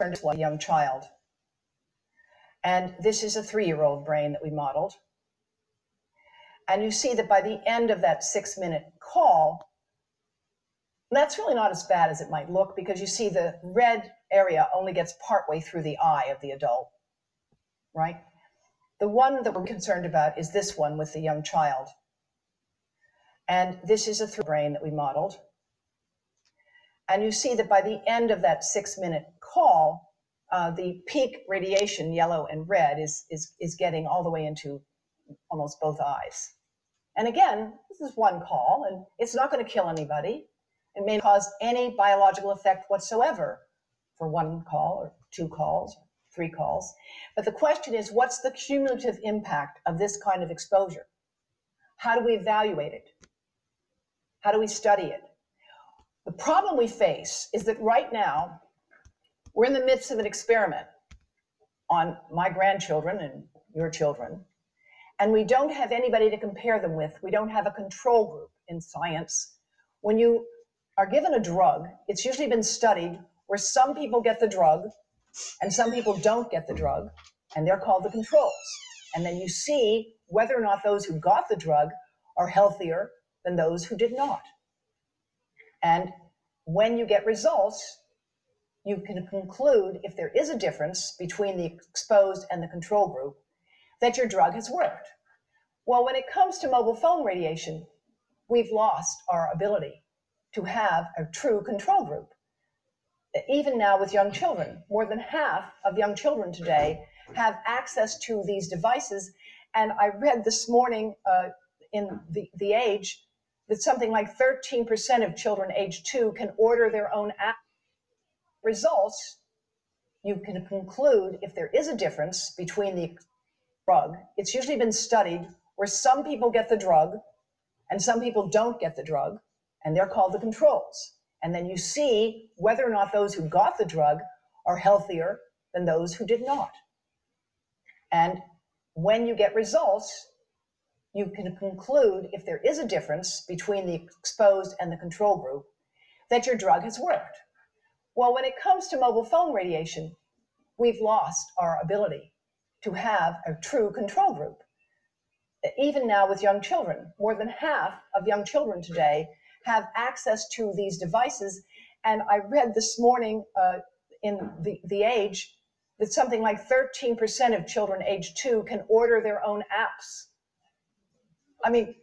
to one young child. And this is a three-year-old brain that we modeled. And you see that by the end of that six minute call, that's really not as bad as it might look because you see the red area only gets partway through the eye of the adult, right? The one that we're concerned about is this one with the young child. And this is a three brain that we modeled. And you see that by the end of that six minute uh, the peak radiation, yellow and red, is, is, is getting all the way into almost both eyes. And again, this is one call, and it's not going to kill anybody. It may cause any biological effect whatsoever for one call or two calls, three calls. But the question is, what's the cumulative impact of this kind of exposure? How do we evaluate it? How do we study it? The problem we face is that right now, we're in the midst of an experiment on my grandchildren and your children, and we don't have anybody to compare them with. We don't have a control group in science. When you are given a drug, it's usually been studied where some people get the drug and some people don't get the drug, and they're called the controls. And then you see whether or not those who got the drug are healthier than those who did not. And when you get results, you can conclude if there is a difference between the exposed and the control group, that your drug has worked. Well, when it comes to mobile phone radiation, we've lost our ability to have a true control group. Even now with young children, more than half of young children today have access to these devices. And I read this morning uh, in the, the Age that something like 13% of children age two can order their own app. Results, you can conclude if there is a difference between the drug, it's usually been studied where some people get the drug and some people don't get the drug, and they're called the controls. And then you see whether or not those who got the drug are healthier than those who did not. And when you get results, you can conclude if there is a difference between the exposed and the control group, that your drug has worked. Well, when it comes to mobile phone radiation, we've lost our ability to have a true control group. Even now with young children, more than half of young children today have access to these devices. And I read this morning uh, in the, the Age that something like 13% of children age two can order their own apps I mean,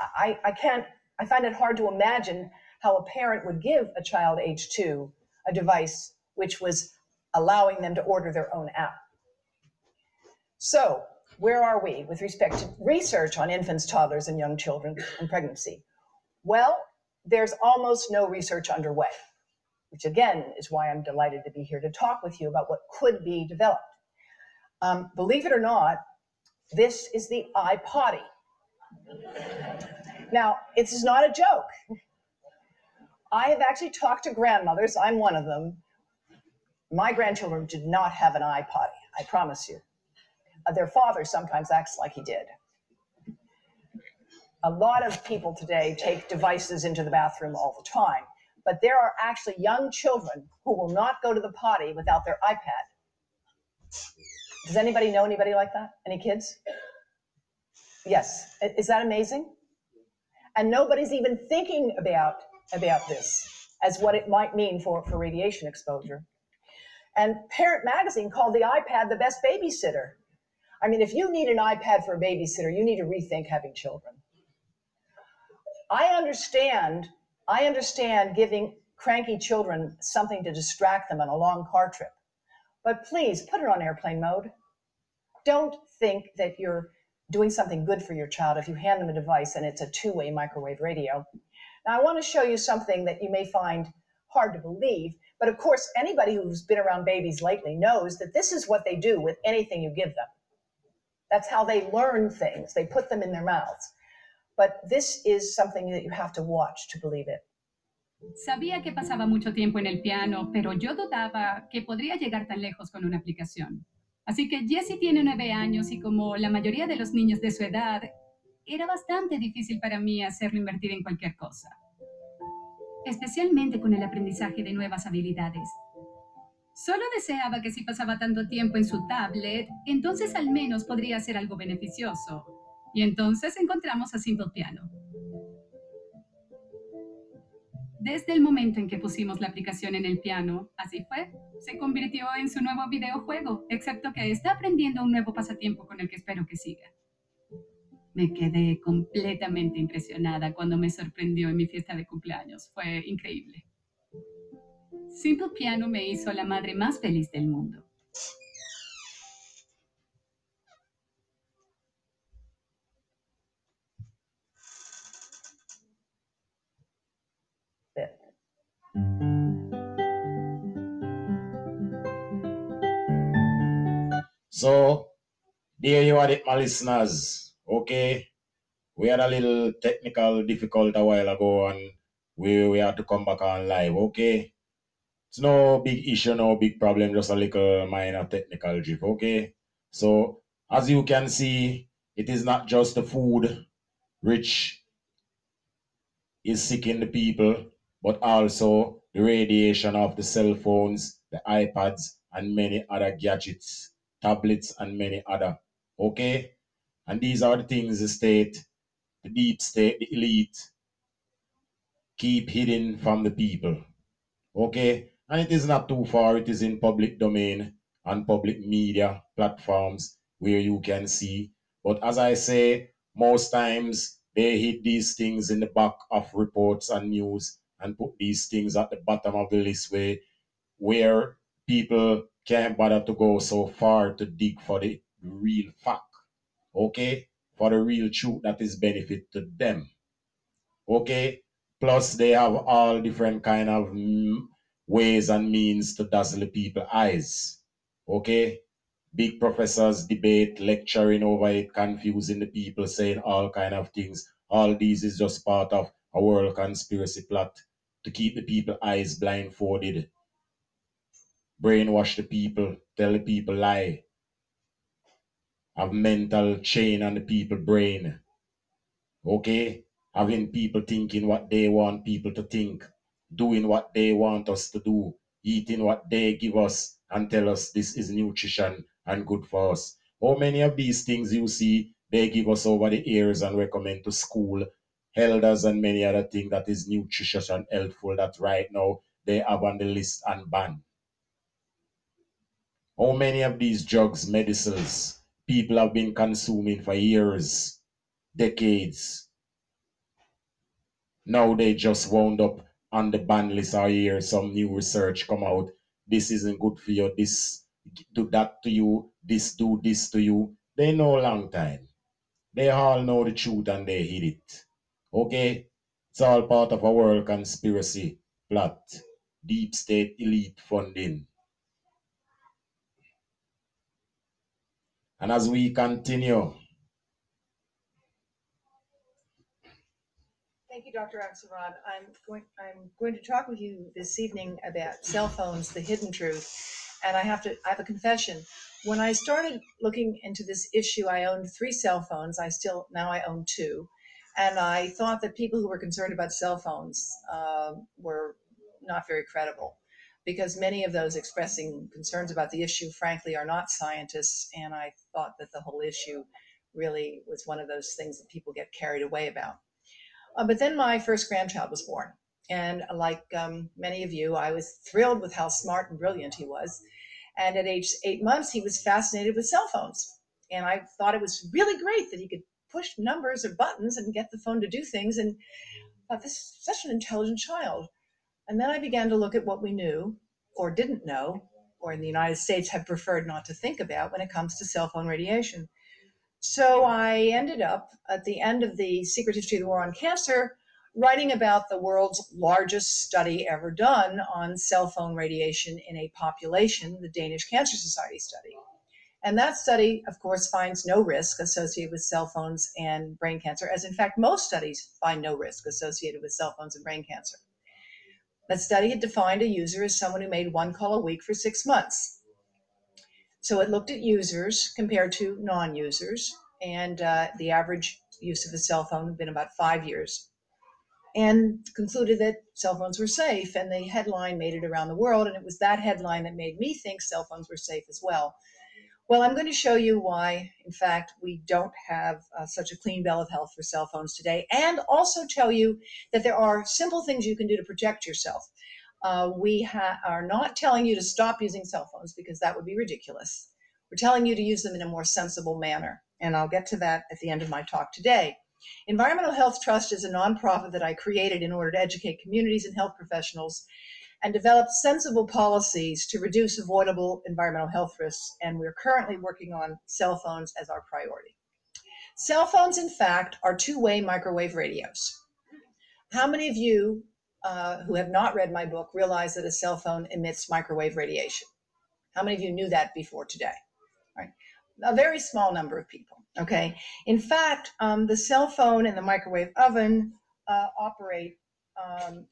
I, I can't, I find it hard to imagine how a parent would give a child age two a device which was allowing them to order their own app. So, where are we with respect to research on infants, toddlers, and young children and pregnancy? Well, there's almost no research underway, which again is why I'm delighted to be here to talk with you about what could be developed. Um, believe it or not, this is the iPotty. Now, this is not a joke. I have actually talked to grandmothers, I'm one of them. My grandchildren did not have an iPod, I promise you. Uh, their father sometimes acts like he did. A lot of people today take devices into the bathroom all the time, but there are actually young children who will not go to the potty without their iPad. Does anybody know anybody like that? Any kids? Yes. Is that amazing? And nobody's even thinking about, about this as what it might mean for, for radiation exposure. And Parent Magazine called the iPad the best babysitter. I mean, if you need an iPad for a babysitter, you need to rethink having children. I understand, I understand giving cranky children something to distract them on a long car trip. But please put it on airplane mode. Don't think that you're doing something good for your child if you hand them a device and it's a two-way microwave radio. Now I want to show you something that you may find hard to believe, but of course anybody who's been around babies lately knows that this is what they do with anything you give them. That's how they learn things. They put them in their mouths. But this is something that you have to watch to believe it. Sabía que pasaba mucho tiempo en el piano, pero yo dudaba que podría llegar tan lejos con una aplicación. Así que Jessie tiene nueve años y como la mayoría de los niños de su edad, era bastante difícil para mí hacerlo invertir en cualquier cosa, especialmente con el aprendizaje de nuevas habilidades. Solo deseaba que si pasaba tanto tiempo en su tablet, entonces al menos podría hacer algo beneficioso. Y entonces encontramos a Simple Piano. Desde el momento en que pusimos la aplicación en el piano, así fue, se convirtió en su nuevo videojuego, excepto que está aprendiendo un nuevo pasatiempo con el que espero que siga. Me quedé completamente impresionada cuando me sorprendió en mi fiesta de cumpleaños. Fue increíble. Simple Piano me hizo la madre más feliz del mundo. So, there you are, my listeners. Okay, we had a little technical difficult a while ago, and we we had to come back on live. Okay, it's no big issue, no big problem, just a little minor technical drift. Okay, so as you can see, it is not just the food which is sicking the people, but also the radiation of the cell phones, the iPads, and many other gadgets tablets, and many other. Okay? And these are the things the state, the deep state, the elite keep hidden from the people. Okay? And it is not too far, it is in public domain and public media platforms where you can see. But as I say, most times they hid these things in the back of reports and news and put these things at the bottom of the list where, where people can't bother to go so far to dig for the real fact, okay? For the real truth that is benefit to them, okay? Plus, they have all different kind of mm, ways and means to dazzle people eyes, okay? Big professors debate, lecturing over it, confusing the people, saying all kind of things. All these is just part of a world conspiracy plot to keep the people eyes blindfolded brainwash the people, tell the people lie, have mental chain on the people brain. Okay? Having people thinking what they want people to think, doing what they want us to do, eating what they give us and tell us this is nutrition and good for us. How many of these things you see they give us over the ears and recommend to school, elders and many other things that is nutritious and helpful that right now they have on the list and banned. How many of these drugs, medicines, people have been consuming for years, decades? Now they just wound up on the ban list or hear some new research come out. This isn't good for you. This do that to you. This do this to you. They know a long time. They all know the truth and they hid it. Okay? It's all part of a world conspiracy plot. Deep state elite funding. And as we continue, Thank you, Dr. Axelrod. I'm going, I'm going to talk with you this evening about cell phones, the hidden truth. And I have to, I have a confession. When I started looking into this issue, I owned three cell phones. I still, now I own two. And I thought that people who were concerned about cell phones uh, were not very credible because many of those expressing concerns about the issue, frankly, are not scientists. And I thought that the whole issue really was one of those things that people get carried away about. Uh, but then my first grandchild was born. And like um, many of you, I was thrilled with how smart and brilliant he was. And at age eight months, he was fascinated with cell phones. And I thought it was really great that he could push numbers or buttons and get the phone to do things. And thought, this is such an intelligent child. And then I began to look at what we knew or didn't know, or in the United States have preferred not to think about when it comes to cell phone radiation. So I ended up at the end of the Secret History of the War on Cancer writing about the world's largest study ever done on cell phone radiation in a population, the Danish Cancer Society study. And that study, of course, finds no risk associated with cell phones and brain cancer, as in fact, most studies find no risk associated with cell phones and brain cancer. That study had defined a user as someone who made one call a week for six months. So it looked at users compared to non users, and uh, the average use of a cell phone had been about five years. and concluded that cell phones were safe. And the headline made it around the world. And it was that headline that made me think cell phones were safe as well. Well, I'm going to show you why, in fact, we don't have uh, such a clean bill of health for cell phones today, and also tell you that there are simple things you can do to protect yourself. Uh, we are not telling you to stop using cell phones because that would be ridiculous. We're telling you to use them in a more sensible manner, and I'll get to that at the end of my talk today. Environmental Health Trust is a nonprofit that I created in order to educate communities and health professionals and develop sensible policies to reduce avoidable environmental health risks. And we're currently working on cell phones as our priority. Cell phones, in fact, are two way microwave radios. How many of you uh, who have not read my book realize that a cell phone emits microwave radiation? How many of you knew that before today? A very small number of people. Okay. In fact, um, the cell phone and the microwave oven uh, operate um,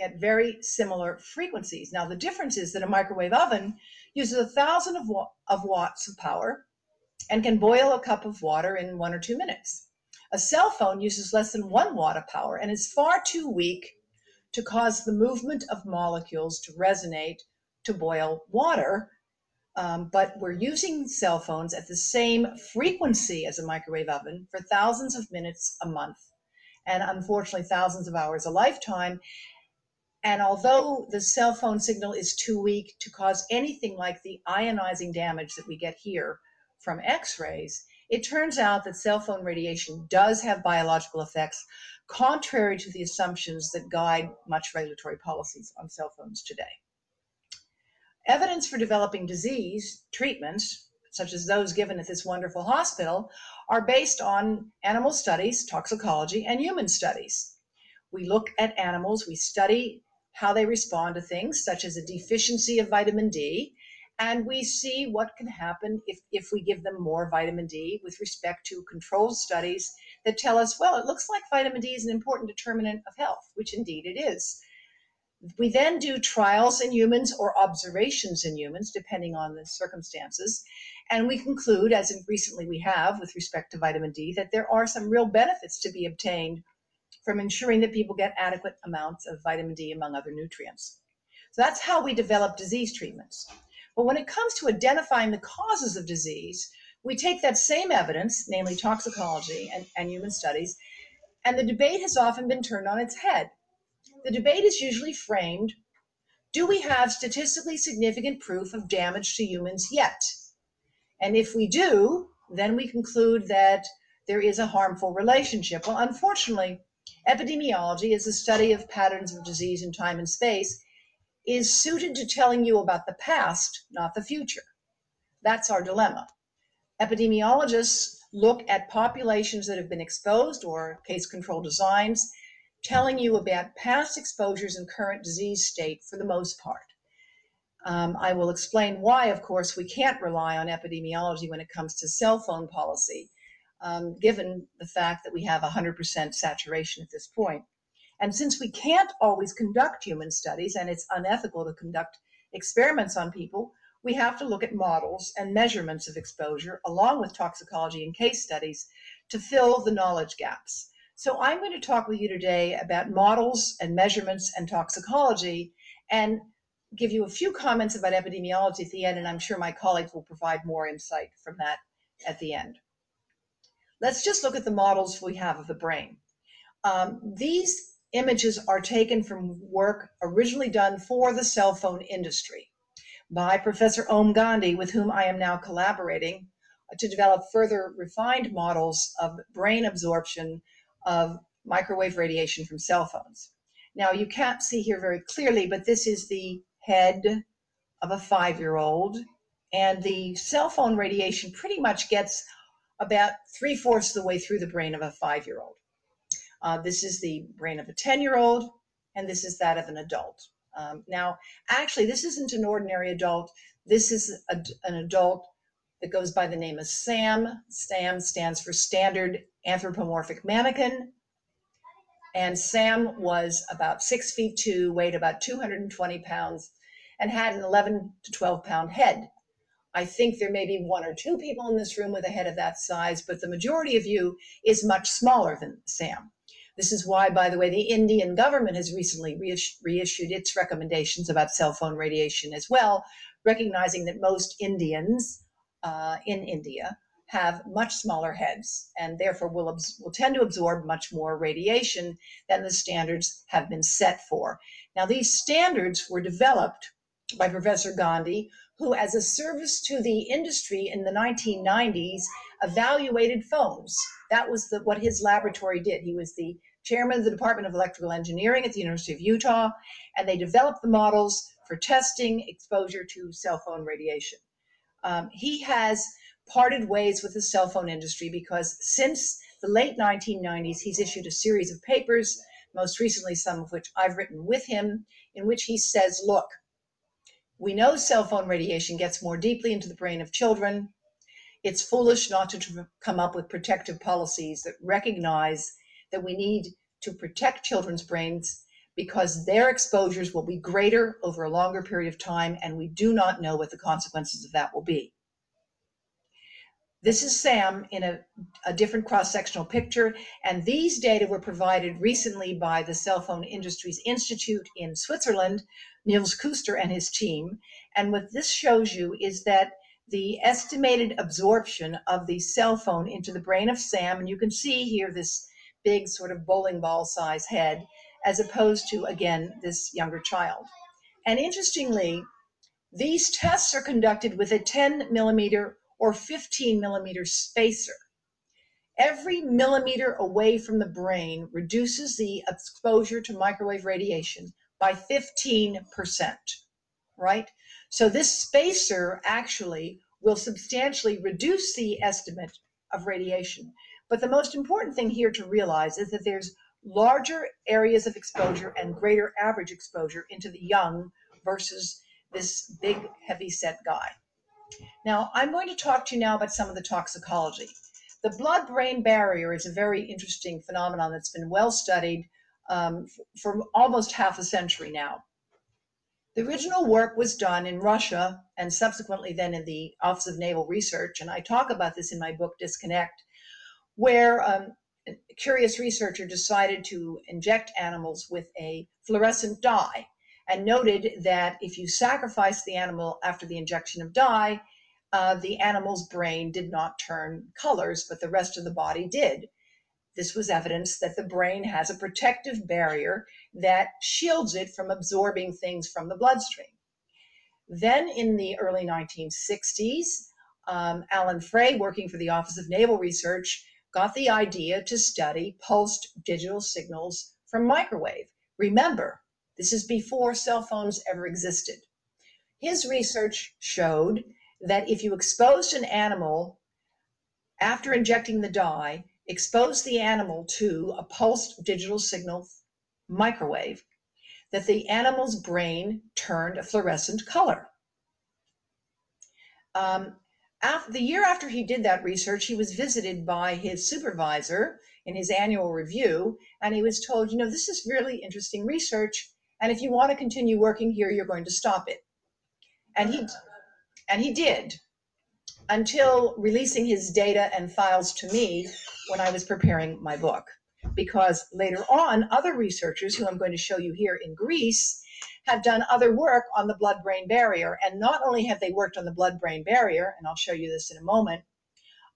at very similar frequencies. Now, the difference is that a microwave oven uses a thousand of, of watts of power and can boil a cup of water in one or two minutes. A cell phone uses less than one watt of power and is far too weak to cause the movement of molecules to resonate to boil water. Um, but we're using cell phones at the same frequency as a microwave oven for thousands of minutes a month and unfortunately thousands of hours a lifetime. And although the cell phone signal is too weak to cause anything like the ionizing damage that we get here from X rays, it turns out that cell phone radiation does have biological effects, contrary to the assumptions that guide much regulatory policies on cell phones today. Evidence for developing disease treatments, such as those given at this wonderful hospital, are based on animal studies, toxicology, and human studies. We look at animals, we study how they respond to things such as a deficiency of vitamin D. And we see what can happen if, if we give them more vitamin D with respect to controlled studies that tell us, well, it looks like vitamin D is an important determinant of health, which indeed it is. We then do trials in humans or observations in humans, depending on the circumstances. And we conclude, as in recently we have with respect to vitamin D, that there are some real benefits to be obtained from ensuring that people get adequate amounts of vitamin D, among other nutrients. So that's how we develop disease treatments. But when it comes to identifying the causes of disease, we take that same evidence, namely toxicology and, and human studies, and the debate has often been turned on its head. The debate is usually framed do we have statistically significant proof of damage to humans yet? And if we do, then we conclude that there is a harmful relationship. Well, unfortunately, Epidemiology is the study of patterns of disease in time and space, is suited to telling you about the past, not the future. That's our dilemma. Epidemiologists look at populations that have been exposed or case control designs, telling you about past exposures and current disease state for the most part. Um, I will explain why, of course, we can't rely on epidemiology when it comes to cell phone policy um, given the fact that we have 100% saturation at this point. And since we can't always conduct human studies and it's unethical to conduct experiments on people, we have to look at models and measurements of exposure along with toxicology and case studies to fill the knowledge gaps. So I'm going to talk with you today about models and measurements and toxicology and give you a few comments about epidemiology at the end, and I'm sure my colleagues will provide more insight from that at the end. Let's just look at the models we have of the brain. Um, these images are taken from work originally done for the cell phone industry by Professor Om Gandhi, with whom I am now collaborating to develop further refined models of brain absorption of microwave radiation from cell phones. Now, you can't see here very clearly, but this is the head of a five year old, and the cell phone radiation pretty much gets about three fourths of the way through the brain of a five year old. Uh, this is the brain of a 10 year old, and this is that of an adult. Um, now, actually, this isn't an ordinary adult. This is a, an adult that goes by the name of SAM. SAM stands for Standard Anthropomorphic Mannequin. And Sam was about six feet two, weighed about 220 pounds, and had an 11 to 12 pound head. I think there may be one or two people in this room with a head of that size, but the majority of you is much smaller than Sam. This is why, by the way, the Indian government has recently reissued its recommendations about cell phone radiation as well, recognizing that most Indians uh, in India have much smaller heads and therefore will, will tend to absorb much more radiation than the standards have been set for. Now, these standards were developed by Professor Gandhi, who, as a service to the industry in the 1990s, evaluated phones. That was the, what his laboratory did. He was the chairman of the Department of Electrical Engineering at the University of Utah, and they developed the models for testing exposure to cell phone radiation. Um, he has parted ways with the cell phone industry because since the late 1990s, he's issued a series of papers, most recently, some of which I've written with him, in which he says, look, we know cell phone radiation gets more deeply into the brain of children. It's foolish not to come up with protective policies that recognize that we need to protect children's brains because their exposures will be greater over a longer period of time, and we do not know what the consequences of that will be. This is Sam in a, a different cross-sectional picture, and these data were provided recently by the Cell Phone Industries Institute in Switzerland, Niels Kuster and his team. And what this shows you is that the estimated absorption of the cell phone into the brain of Sam, and you can see here this big sort of bowling ball size head, as opposed to, again, this younger child. And interestingly, these tests are conducted with a 10 millimeter or 15 millimeter spacer. Every millimeter away from the brain reduces the exposure to microwave radiation by 15%, right? So this spacer actually will substantially reduce the estimate of radiation. But the most important thing here to realize is that there's larger areas of exposure and greater average exposure into the young versus this big heavy set guy. Now, I'm going to talk to you now about some of the toxicology. The blood brain barrier is a very interesting phenomenon that's been well studied um, for almost half a century now. The original work was done in Russia and subsequently then in the Office of Naval Research, and I talk about this in my book Disconnect, where um, a curious researcher decided to inject animals with a fluorescent dye and noted that if you sacrifice the animal after the injection of dye, uh, the animal's brain did not turn colors, but the rest of the body did. This was evidence that the brain has a protective barrier that shields it from absorbing things from the bloodstream. Then in the early 1960s, um, Alan Frey, working for the Office of Naval Research, got the idea to study pulsed digital signals from microwave. Remember, this is before cell phones ever existed. His research showed that if you exposed an animal after injecting the dye, exposed the animal to a pulsed digital signal microwave, that the animal's brain turned a fluorescent color. Um, after, the year after he did that research, he was visited by his supervisor in his annual review, and he was told, you know, this is really interesting research, and if you want to continue working here, you're going to stop it. And he, and he did until releasing his data and files to me when I was preparing my book. Because later on, other researchers, who I'm going to show you here in Greece, have done other work on the blood brain barrier. And not only have they worked on the blood brain barrier, and I'll show you this in a moment,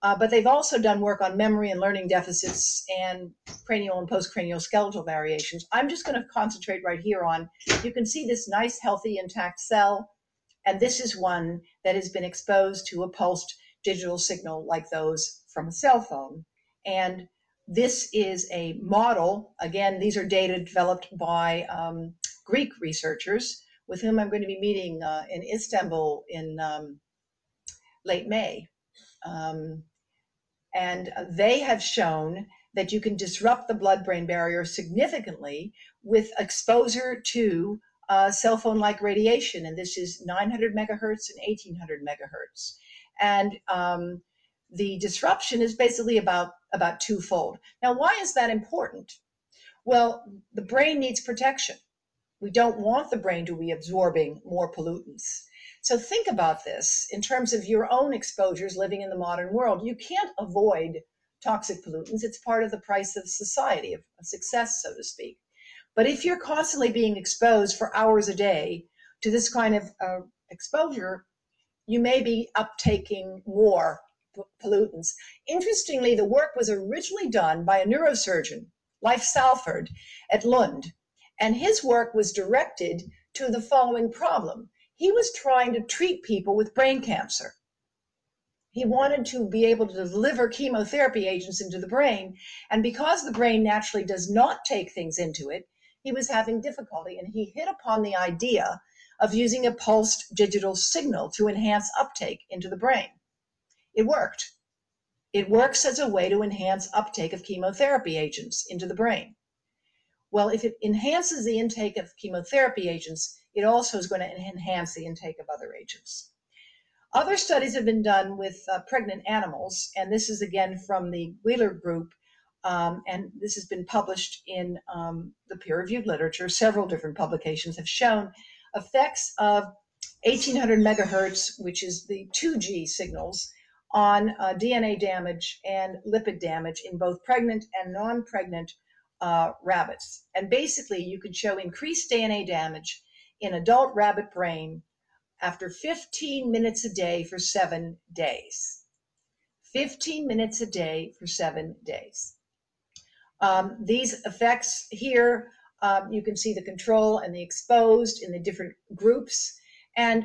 uh, but they've also done work on memory and learning deficits and cranial and postcranial skeletal variations. I'm just going to concentrate right here on, you can see this nice, healthy, intact cell. And this is one that has been exposed to a pulsed digital signal like those from a cell phone. And this is a model. Again, these are data developed by um, Greek researchers with whom I'm going to be meeting uh, in Istanbul in um, late May. Um, and they have shown that you can disrupt the blood brain barrier significantly with exposure to uh, cell phone like radiation. And this is 900 megahertz and 1800 megahertz. And um, the disruption is basically about, about twofold. Now, why is that important? Well, the brain needs protection. We don't want the brain to be absorbing more pollutants. So think about this in terms of your own exposures living in the modern world. You can't avoid toxic pollutants. It's part of the price of society, of, success, so to speak. But if you're constantly being exposed for hours a day to this kind of uh, exposure, you may be uptaking more pollutants. Interestingly, the work was originally done by a neurosurgeon, Leif Salford, at Lund, and his work was directed to the following problem. He was trying to treat people with brain cancer. He wanted to be able to deliver chemotherapy agents into the brain, and because the brain naturally does not take things into it, he was having difficulty, and he hit upon the idea of using a pulsed digital signal to enhance uptake into the brain. It worked. It works as a way to enhance uptake of chemotherapy agents into the brain. Well, if it enhances the intake of chemotherapy agents, it also is going to enhance the intake of other agents. Other studies have been done with uh, pregnant animals, and this is again from the Güler group, um, and this has been published in um, the peer reviewed literature. Several different publications have shown effects of 1800 megahertz, which is the 2G signals, on uh, DNA damage and lipid damage in both pregnant and non pregnant uh, rabbits. And basically, you could show increased DNA damage in adult rabbit brain after 15 minutes a day for seven days. 15 minutes a day for seven days. Um, these effects here, um, you can see the control and the exposed in the different groups. And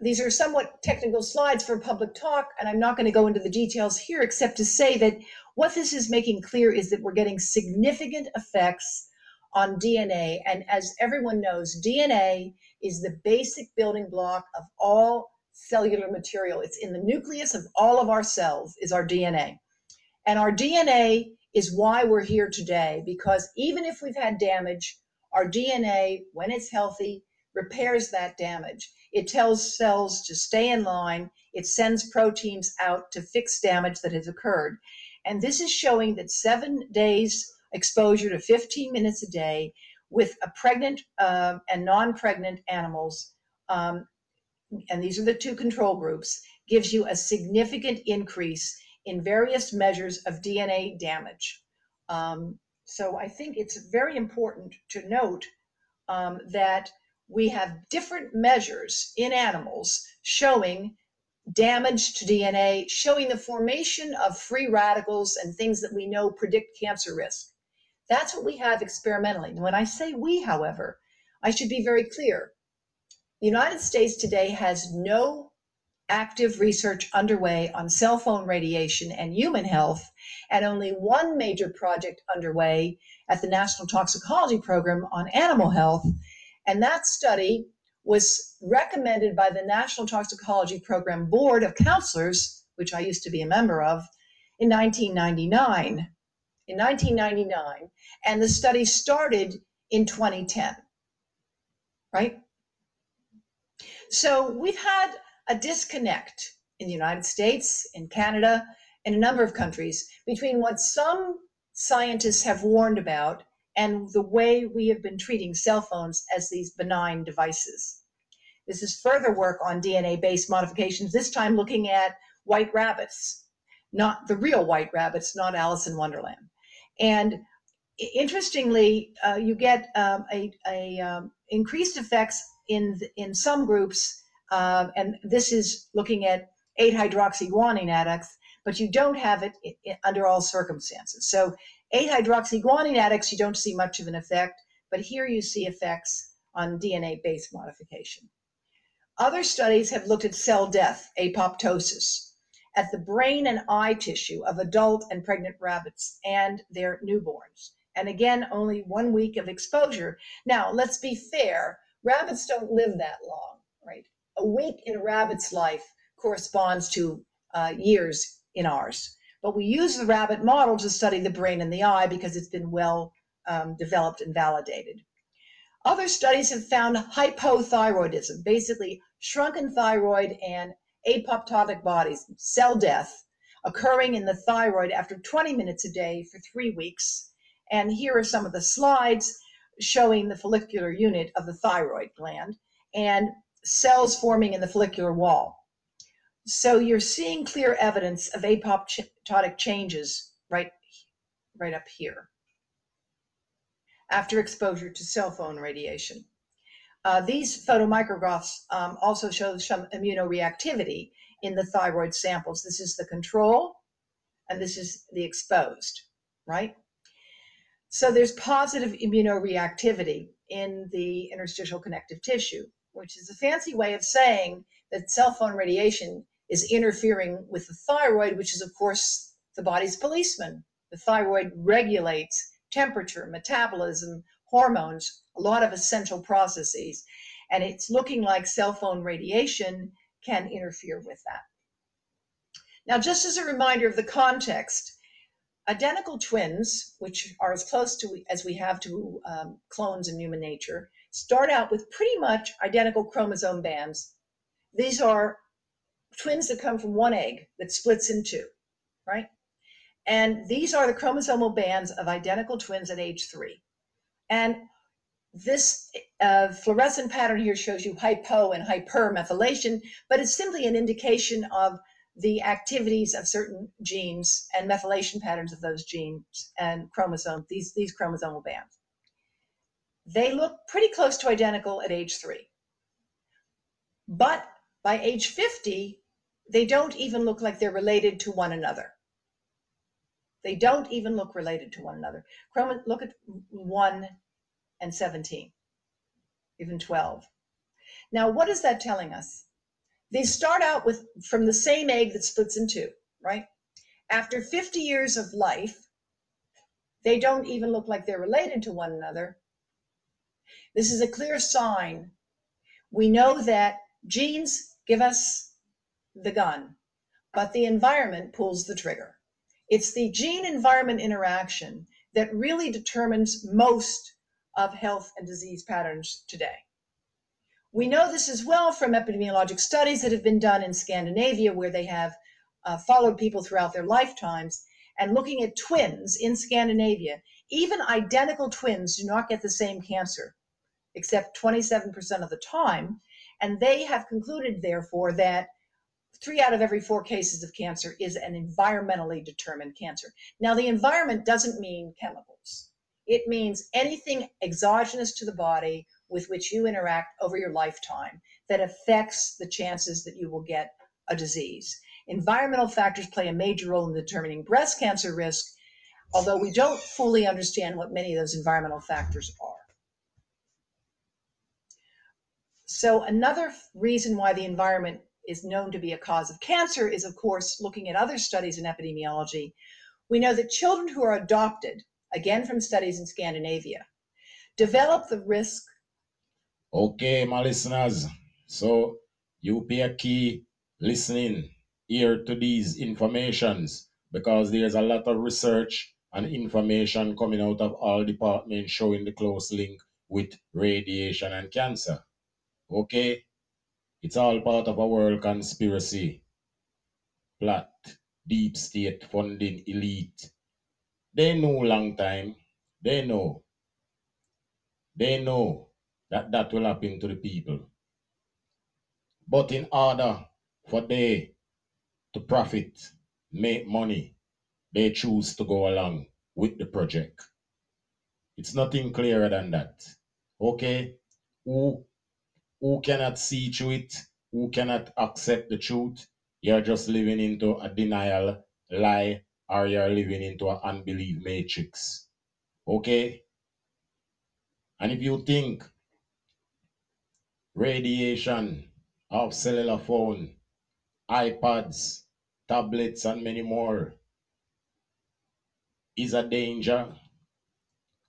these are somewhat technical slides for public talk, and I'm not going to go into the details here except to say that what this is making clear is that we're getting significant effects on DNA. And as everyone knows, DNA is the basic building block of all cellular material. It's in the nucleus of all of our cells is our DNA. And our DNA is why we're here today, because even if we've had damage, our DNA, when it's healthy, repairs that damage. It tells cells to stay in line. It sends proteins out to fix damage that has occurred. And this is showing that seven days exposure to 15 minutes a day with a pregnant uh, and non-pregnant animals, um, and these are the two control groups, gives you a significant increase in various measures of DNA damage. Um, so I think it's very important to note um, that we have different measures in animals showing damage to DNA, showing the formation of free radicals and things that we know predict cancer risk. That's what we have experimentally. And when I say we, however, I should be very clear. The United States today has no active research underway on cell phone radiation and human health, and only one major project underway at the National Toxicology Program on animal health and that study was recommended by the National Toxicology Program Board of Counselors, which I used to be a member of, in 1999. In 1999, and the study started in 2010. Right? So we've had a disconnect in the United States, in Canada, in a number of countries between what some scientists have warned about and the way we have been treating cell phones as these benign devices. This is further work on DNA based modifications, this time looking at white rabbits, not the real white rabbits, not Alice in Wonderland. And interestingly, uh, you get um, a, a um, increased effects in in some groups, uh, and this is looking at 8-hydroxyguanine adducts, but you don't have it under all circumstances. So 8-hydroxyguanine adducts, you don't see much of an effect, but here you see effects on DNA base modification. Other studies have looked at cell death, apoptosis, at the brain and eye tissue of adult and pregnant rabbits and their newborns. And again, only one week of exposure. Now, let's be fair, rabbits don't live that long, right? A week in a rabbit's life corresponds to uh, years in ours. But we use the rabbit model to study the brain and the eye because it's been well um, developed and validated. Other studies have found hypothyroidism, basically shrunken thyroid and apoptotic bodies, cell death, occurring in the thyroid after 20 minutes a day for three weeks. And here are some of the slides showing the follicular unit of the thyroid gland and cells forming in the follicular wall. So you're seeing clear evidence of apoptotic changes right, right up here after exposure to cell phone radiation. Uh, these photomicrographs um, also show some immunoreactivity in the thyroid samples. This is the control, and this is the exposed, right? So there's positive immunoreactivity in the interstitial connective tissue, which is a fancy way of saying that cell phone radiation is interfering with the thyroid, which is, of course, the body's policeman. The thyroid regulates temperature, metabolism, hormones, a lot of essential processes. And it's looking like cell phone radiation can interfere with that. Now, just as a reminder of the context, identical twins, which are as close to as we have to um, clones in human nature, start out with pretty much identical chromosome bands. These are twins that come from one egg that splits in two, right? And these are the chromosomal bands of identical twins at age three. And this uh, fluorescent pattern here shows you hypo and hypermethylation, but it's simply an indication of the activities of certain genes and methylation patterns of those genes and chromosomes, these, these chromosomal bands. They look pretty close to identical at age three. But by age 50, they don't even look like they're related to one another. They don't even look related to one another. Chromo, look at 1 and 17, even 12. Now, what is that telling us? They start out with from the same egg that splits in two, right? After 50 years of life, they don't even look like they're related to one another. This is a clear sign. We know that genes give us the gun, but the environment pulls the trigger. It's the gene environment interaction that really determines most of health and disease patterns today. We know this as well from epidemiologic studies that have been done in Scandinavia, where they have uh, followed people throughout their lifetimes and looking at twins in Scandinavia. Even identical twins do not get the same cancer, except 27% of the time. And they have concluded, therefore, that three out of every four cases of cancer is an environmentally determined cancer. Now, the environment doesn't mean chemicals, it means anything exogenous to the body with which you interact over your lifetime that affects the chances that you will get a disease. Environmental factors play a major role in determining breast cancer risk, although we don't fully understand what many of those environmental factors are. So, another reason why the environment is known to be a cause of cancer is, of course, looking at other studies in epidemiology. We know that children who are adopted, again from studies in Scandinavia, develop the risk. Okay, my listeners. So you pay a key listening ear to these informations because there's a lot of research and information coming out of all departments showing the close link with radiation and cancer. Okay? It's all part of a world conspiracy. Plot, deep state funding elite. They know long time. They know. They know that that will happen to the people. But in order for they to profit, make money, they choose to go along with the project. It's nothing clearer than that. Okay? Who who cannot see through it, who cannot accept the truth, you're just living into a denial lie or you're living into an unbelief matrix. Okay? And if you think radiation of cellular phone, iPads, tablets, and many more is a danger,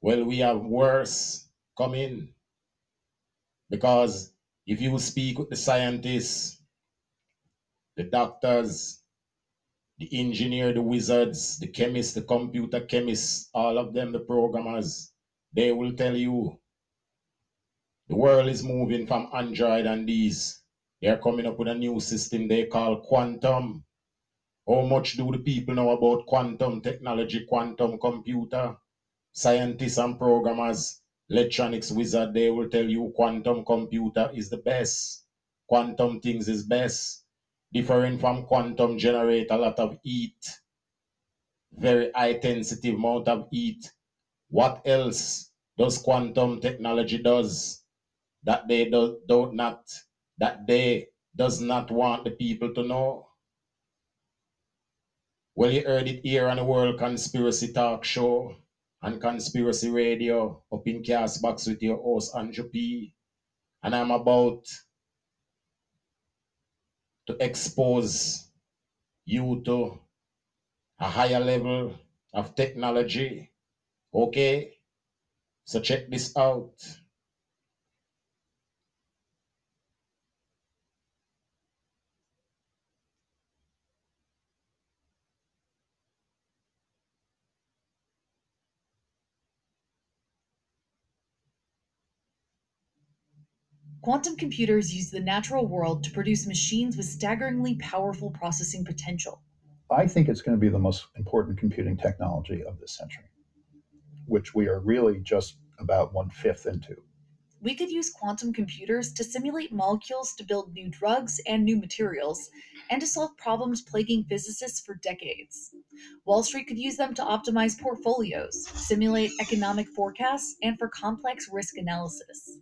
well, we have worse coming because if you speak with the scientists, the doctors, the engineer, the wizards, the chemists, the computer chemists, all of them, the programmers, they will tell you the world is moving from Android and these. They're coming up with a new system they call quantum. How much do the people know about quantum technology, quantum computer? Scientists and programmers, electronics wizard, they will tell you quantum computer is the best. Quantum things is best. Different from quantum generate a lot of heat. very high intensity amount of heat. What else does quantum technology does that they do, do not that they does not want the people to know? Well, you heard it here on the World Conspiracy Talk Show and Conspiracy Radio up in Castbox with your host Andrew P. And I'm about to expose you to a higher level of technology. Okay? So check this out. Quantum computers use the natural world to produce machines with staggeringly powerful processing potential. I think it's going to be the most important computing technology of this century, which we are really just about one fifth into. We could use quantum computers to simulate molecules to build new drugs and new materials, and to solve problems plaguing physicists for decades. Wall Street could use them to optimize portfolios, simulate economic forecasts, and for complex risk analysis.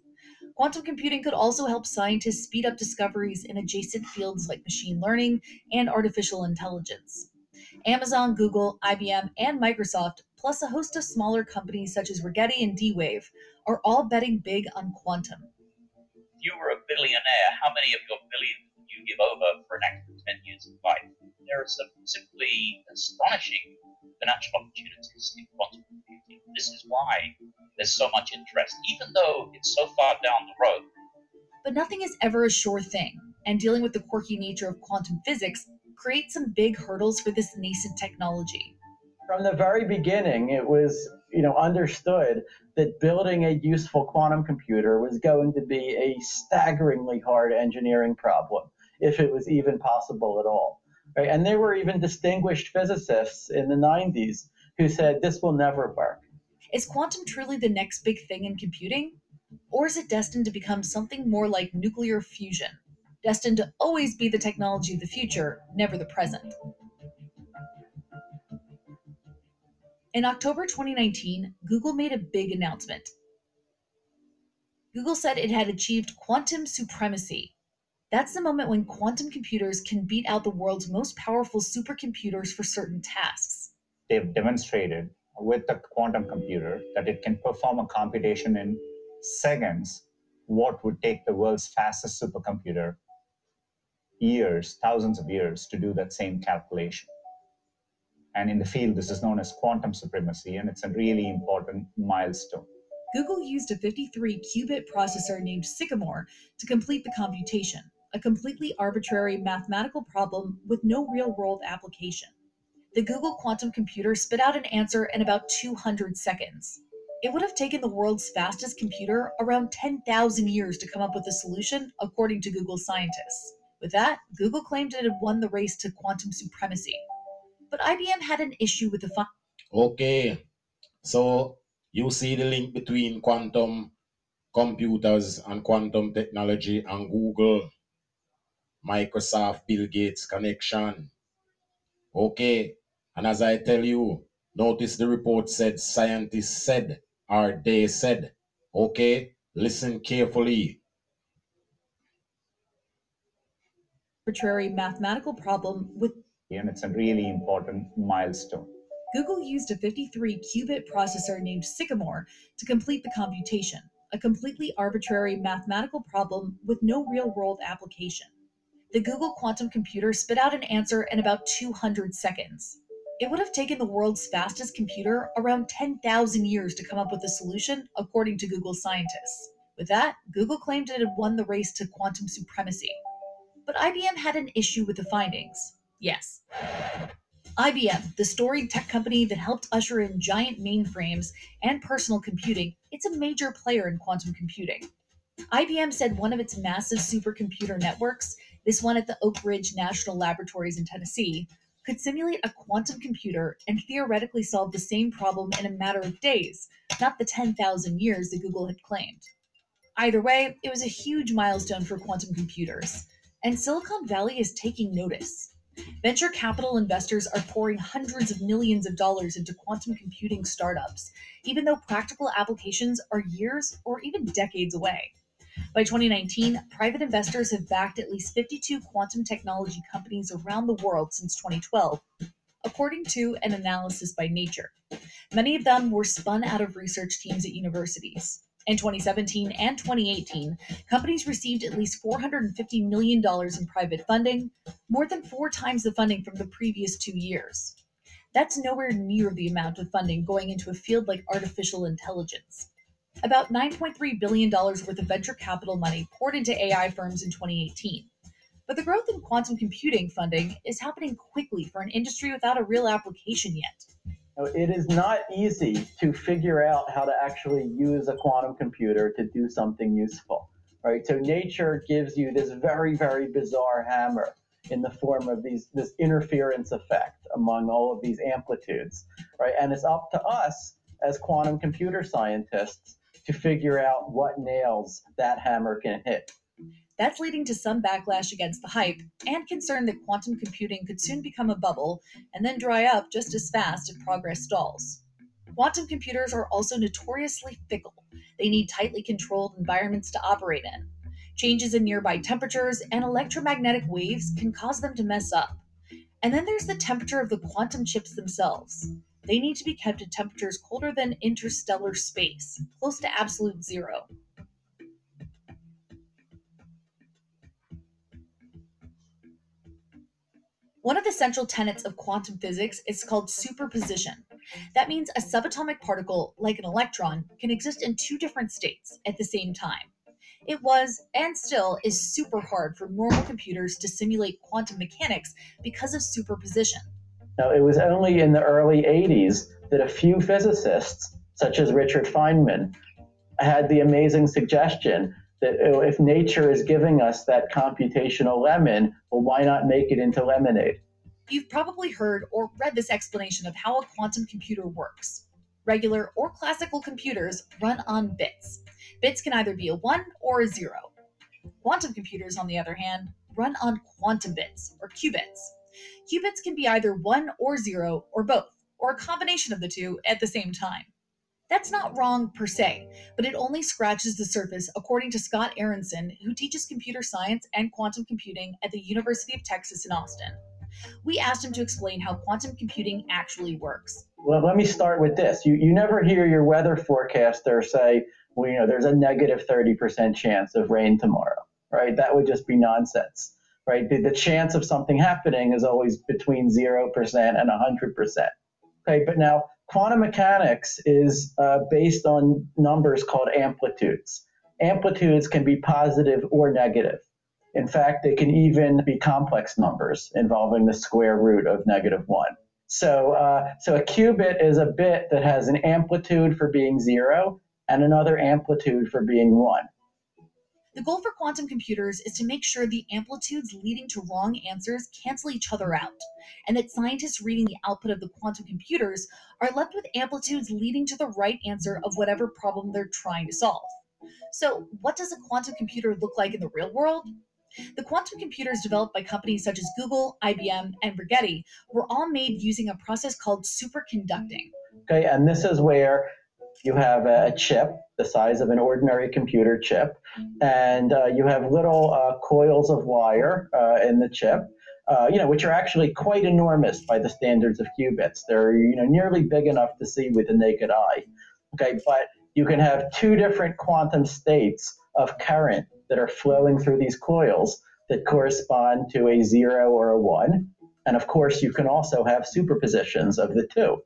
Quantum computing could also help scientists speed up discoveries in adjacent fields like machine learning and artificial intelligence. Amazon, Google, IBM, and Microsoft, plus a host of smaller companies such as Rigetti and D Wave, are all betting big on quantum. If you were a billionaire, how many of your billions would you give over for an extra 10 years of life? There are some simply astonishing financial opportunities in quantum computing. This is why there's so much interest, even though it's so far down the road. But nothing is ever a sure thing, and dealing with the quirky nature of quantum physics creates some big hurdles for this nascent technology. From the very beginning, it was you know understood that building a useful quantum computer was going to be a staggeringly hard engineering problem, if it was even possible at all. Right? And there were even distinguished physicists in the 90s who said this will never work. Is quantum truly the next big thing in computing? Or is it destined to become something more like nuclear fusion, destined to always be the technology of the future, never the present? In October 2019, Google made a big announcement. Google said it had achieved quantum supremacy. That's the moment when quantum computers can beat out the world's most powerful supercomputers for certain tasks. They've demonstrated with the quantum computer that it can perform a computation in seconds what would take the world's fastest supercomputer years, thousands of years to do that same calculation. And in the field, this is known as quantum supremacy, and it's a really important milestone. Google used a 53 qubit processor named Sycamore to complete the computation, a completely arbitrary mathematical problem with no real world application. The Google quantum computer spit out an answer in about 200 seconds. It would have taken the world's fastest computer around 10,000 years to come up with a solution, according to Google scientists. With that, Google claimed it had won the race to quantum supremacy. But IBM had an issue with the fi- Okay, so you see the link between quantum computers and quantum technology and Google, Microsoft, Bill Gates connection. Okay, and as I tell you, notice the report said scientists said or they said. Okay, listen carefully. arbitrary mathematical problem with And it's a really important milestone. Google used a 53 qubit processor named Sycamore to complete the computation, a completely arbitrary mathematical problem with no real world application. The Google quantum computer spit out an answer in about 200 seconds. It would have taken the world's fastest computer around 10,000 years to come up with a solution, according to Google scientists. With that, Google claimed it had won the race to quantum supremacy. But IBM had an issue with the findings. Yes. IBM, the storied tech company that helped usher in giant mainframes and personal computing, it's a major player in quantum computing. IBM said one of its massive supercomputer networks, this one at the Oak Ridge National Laboratories in Tennessee, could simulate a quantum computer and theoretically solve the same problem in a matter of days, not the 10,000 years that Google had claimed. Either way, it was a huge milestone for quantum computers, and Silicon Valley is taking notice. Venture capital investors are pouring hundreds of millions of dollars into quantum computing startups, even though practical applications are years or even decades away. By 2019, private investors have backed at least 52 quantum technology companies around the world since 2012, according to an analysis by Nature. Many of them were spun out of research teams at universities. In 2017 and 2018, companies received at least $450 million in private funding, more than four times the funding from the previous two years. That's nowhere near the amount of funding going into a field like artificial intelligence. About $9.3 billion worth of venture capital money poured into AI firms in 2018. But the growth in quantum computing funding is happening quickly for an industry without a real application yet. It is not easy to figure out how to actually use a quantum computer to do something useful, right? So nature gives you this very, very bizarre hammer in the form of these this interference effect among all of these amplitudes, right? And it's up to us as quantum computer scientists to figure out what nails that hammer can hit. That's leading to some backlash against the hype and concern that quantum computing could soon become a bubble and then dry up just as fast if progress stalls. Quantum computers are also notoriously fickle. They need tightly controlled environments to operate in. Changes in nearby temperatures and electromagnetic waves can cause them to mess up. And then there's the temperature of the quantum chips themselves. They need to be kept at temperatures colder than interstellar space, close to absolute zero. One of the central tenets of quantum physics is called superposition. That means a subatomic particle, like an electron, can exist in two different states at the same time. It was, and still is, super hard for normal computers to simulate quantum mechanics because of superposition. Now, it was only in the early 80s that a few physicists, such as Richard Feynman, had the amazing suggestion that if nature is giving us that computational lemon, well, why not make it into lemonade? You've probably heard or read this explanation of how a quantum computer works. Regular or classical computers run on bits. Bits can either be a 1 or a 0. Quantum computers, on the other hand, run on quantum bits or qubits. Qubits can be either 1 or 0 or both, or a combination of the two at the same time. That's not wrong per se, but it only scratches the surface, according to Scott Aaronson, who teaches computer science and quantum computing at the University of Texas in Austin. We asked him to explain how quantum computing actually works. Well, let me start with this. You, you never hear your weather forecaster say, well, you know, there's a negative 30% chance of rain tomorrow, right? That would just be nonsense, right? The, the chance of something happening is always between 0% and 100%. Okay, but now quantum mechanics is uh, based on numbers called amplitudes. Amplitudes can be positive or negative. In fact, they can even be complex numbers involving the square root of negative one. So, uh, so a qubit is a bit that has an amplitude for being zero and another amplitude for being one. The goal for quantum computers is to make sure the amplitudes leading to wrong answers cancel each other out, and that scientists reading the output of the quantum computers are left with amplitudes leading to the right answer of whatever problem they're trying to solve. So, what does a quantum computer look like in the real world? The quantum computers developed by companies such as Google, IBM, and Rigetti were all made using a process called superconducting. Okay, and this is where you have a chip the size of an ordinary computer chip, and uh, you have little uh, coils of wire uh, in the chip. Uh, you know, which are actually quite enormous by the standards of qubits. They're you know nearly big enough to see with the naked eye. Okay, but you can have two different quantum states of current that are flowing through these coils that correspond to a zero or a one. And of course, you can also have superpositions of the two.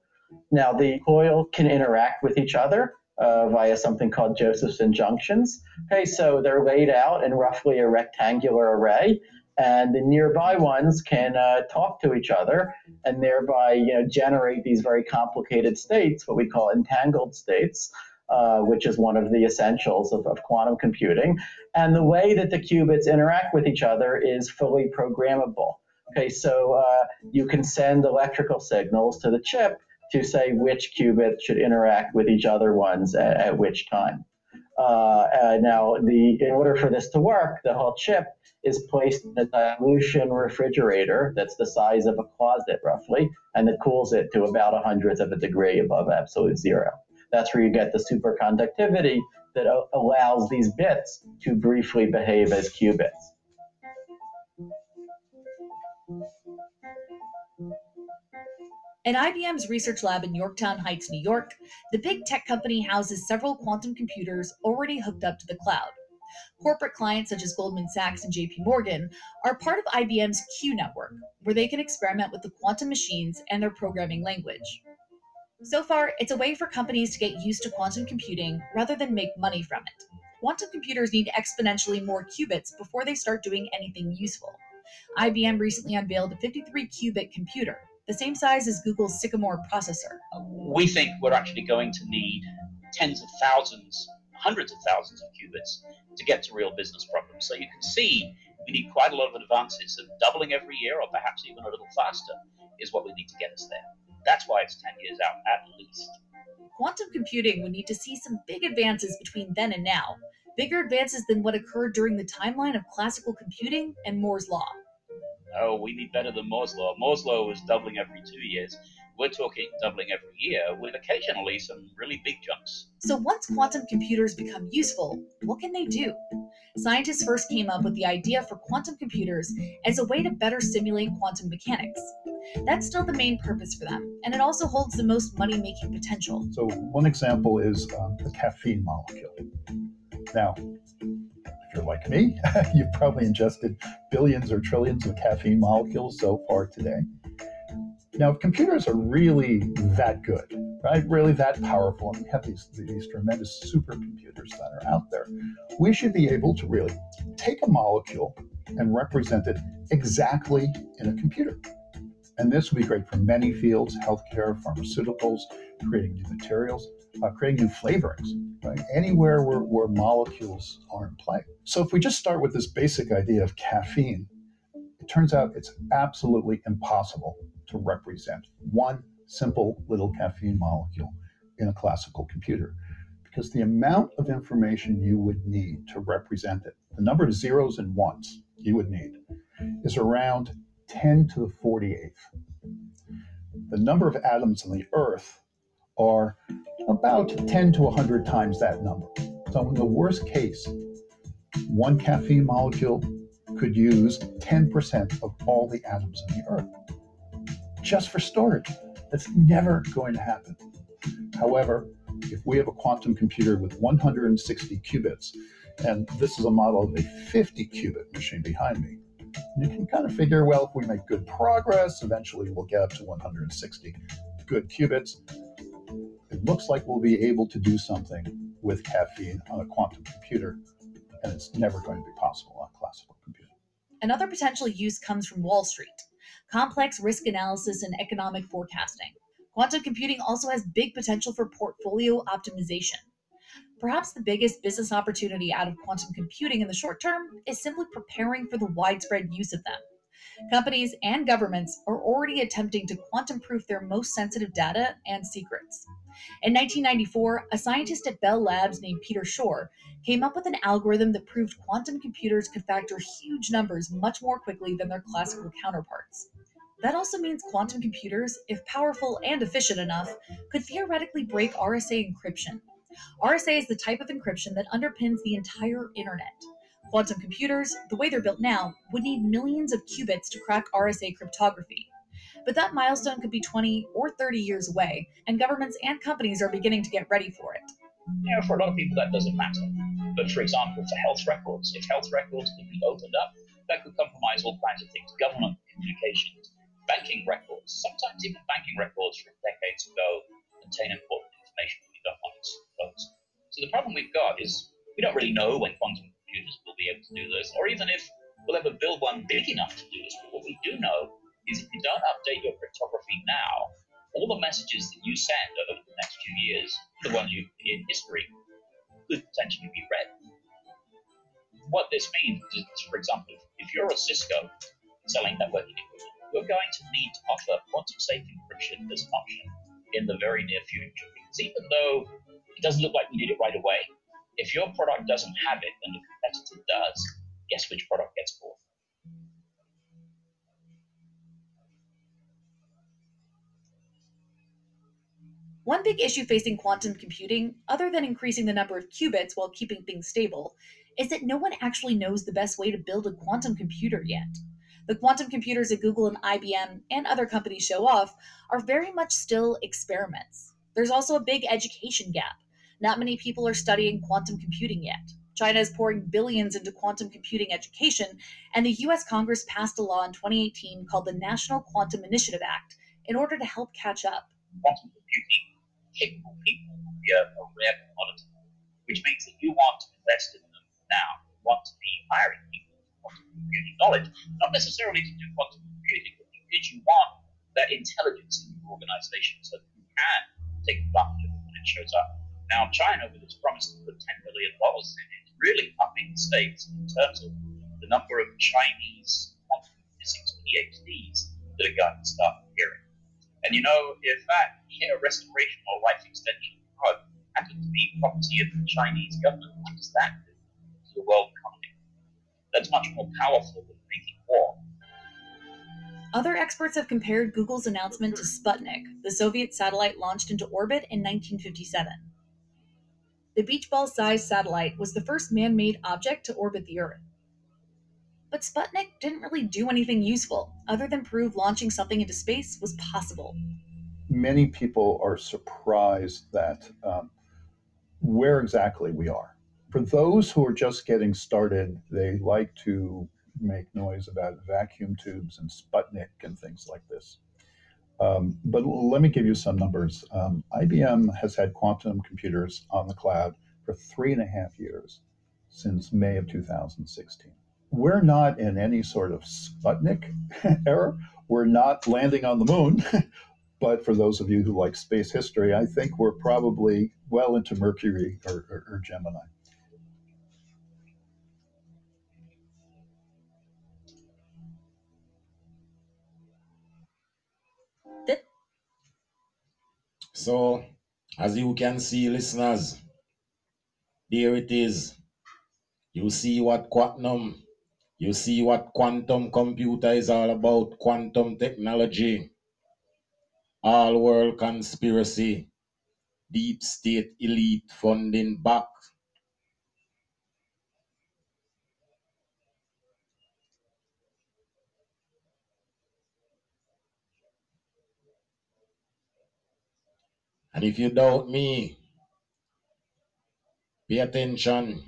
Now, the coil can interact with each other uh, via something called Josephson junctions. Okay, so they're laid out in roughly a rectangular array, and the nearby ones can uh, talk to each other and thereby, you know, generate these very complicated states, what we call entangled states. Uh, which is one of the essentials of, of, quantum computing. And the way that the qubits interact with each other is fully programmable. Okay, so uh, you can send electrical signals to the chip to say which qubits should interact with each other ones at, at which time. Uh, uh, now, the in order for this to work, the whole chip is placed in a dilution refrigerator that's the size of a closet roughly, and it cools it to about a hundredth of a degree above absolute zero. That's where you get the superconductivity that allows these bits to briefly behave as qubits. At IBM's research lab in Yorktown Heights, New York, the big tech company houses several quantum computers already hooked up to the cloud. Corporate clients such as Goldman Sachs and JP Morgan are part of IBM's Q network, where they can experiment with the quantum machines and their programming language. So far, it's a way for companies to get used to quantum computing rather than make money from it. Quantum computers need exponentially more qubits before they start doing anything useful. IBM recently unveiled a 53 qubit computer, the same size as Google's Sycamore processor. We think we're actually going to need tens of thousands, hundreds of thousands of qubits to get to real business problems. So you can see we need quite a lot of advances, and doubling every year, or perhaps even a little faster, is what we need to get us there. That's why it's 10 years out at least. Quantum computing would need to see some big advances between then and now, bigger advances than what occurred during the timeline of classical computing and Moore's Law oh, we need better than Moore's Law. Moore's Law was doubling every two years. We're talking doubling every year with occasionally some really big jumps. So, once quantum computers become useful, what can they do? Scientists first came up with the idea for quantum computers as a way to better simulate quantum mechanics. That's still the main purpose for them, and it also holds the most money making potential. So, one example is um, the caffeine molecule. Now, you're like me, you've probably ingested billions or trillions of caffeine molecules so far today. Now, if computers are really that good, right, really that powerful, and we have these, these tremendous supercomputers that are out there, we should be able to really take a molecule and represent it exactly in a computer. And this would be great for many fields healthcare, pharmaceuticals, creating new materials uh, creating new flavorings, right? Anywhere where, where molecules are in play. So if we just start with this basic idea of caffeine, it turns out it's absolutely impossible to represent one simple little caffeine molecule in a classical computer because the amount of information you would need to represent it, the number of zeros and ones you would need, is around 10 to the 48th. The number of atoms on the Earth are about 10 to 100 times that number. So, in the worst case, one caffeine molecule could use 10% of all the atoms in the Earth just for storage. That's never going to happen. However, if we have a quantum computer with 160 qubits, and this is a model of a 50 qubit machine behind me, you can kind of figure, well, if we make good progress, eventually we'll get up to 160 good qubits it looks like we'll be able to do something with caffeine on a quantum computer, and it's never going to be possible on a classical computer. Another potential use comes from Wall Street complex risk analysis and economic forecasting. Quantum computing also has big potential for portfolio optimization. Perhaps the biggest business opportunity out of quantum computing in the short term is simply preparing for the widespread use of them. Companies and governments are already attempting to quantum proof their most sensitive data and secrets. In 1994, a scientist at Bell Labs named Peter Shor came up with an algorithm that proved quantum computers could factor huge numbers much more quickly than their classical counterparts. That also means quantum computers, if powerful and efficient enough, could theoretically break RSA encryption. RSA is the type of encryption that underpins the entire internet. Quantum computers, the way they're built now, would need millions of qubits to crack RSA cryptography. But that milestone could be 20 or 30 years away, and governments and companies are beginning to get ready for it. You know, for a lot of people, that doesn't matter. But for example, for health records, if health records could be opened up, that could compromise all kinds of things government communications, banking records, sometimes even banking records from decades ago contain important information that you don't want exposed. So the problem we've got is we don't really know when quantum computers will be able to do this, or even if we'll ever build one big enough to do this. But what we do know is if you don't update your cryptography now, all the messages that you send over the next few years, the ones you in history, could potentially be read. What this means is, for example, if you're a Cisco selling networking equipment, you're going to need to offer quantum safe encryption as an option in the very near future. Because even though it doesn't look like we need it right away, If your product doesn't have it and the competitor does, guess which product gets bought? One big issue facing quantum computing, other than increasing the number of qubits while keeping things stable, is that no one actually knows the best way to build a quantum computer yet. The quantum computers that Google and IBM and other companies show off are very much still experiments. There's also a big education gap. Not many people are studying quantum computing yet. China is pouring billions into quantum computing education, and the US Congress passed a law in 2018 called the National Quantum Initiative Act in order to help catch up. Quantum computing capable people will be a, a rare commodity, which means that you want to invest in them now. You want to be hiring people with quantum computing knowledge, not necessarily to do quantum computing, but because you want that intelligence in your organization so that you can take advantage of it when it shows up. Now, China, with its promise to put $10 billion in really upping the stakes in terms of the number of Chinese quantum physics PhDs that are going to start appearing. And you know, if that know, restoration or life extension drug happened to be property of the Chinese government, what does that do to the world economy? That's much more powerful than making war. Other experts have compared Google's announcement to Sputnik, the Soviet satellite launched into orbit in 1957. The beach ball sized satellite was the first man made object to orbit the Earth. But Sputnik didn't really do anything useful, other than prove launching something into space was possible. Many people are surprised that um, where exactly we are. For those who are just getting started, they like to make noise about vacuum tubes and Sputnik and things like this. Um, but let me give you some numbers. Um, IBM has had quantum computers on the cloud for three and a half years since May of 2016. We're not in any sort of Sputnik era. We're not landing on the moon. but for those of you who like space history, I think we're probably well into Mercury or, or, or Gemini. So, as you can see, listeners, there it is. You see what quantum, you see what quantum computer is all about, quantum technology, all world conspiracy, deep state elite funding back. And if you doubt me, pay attention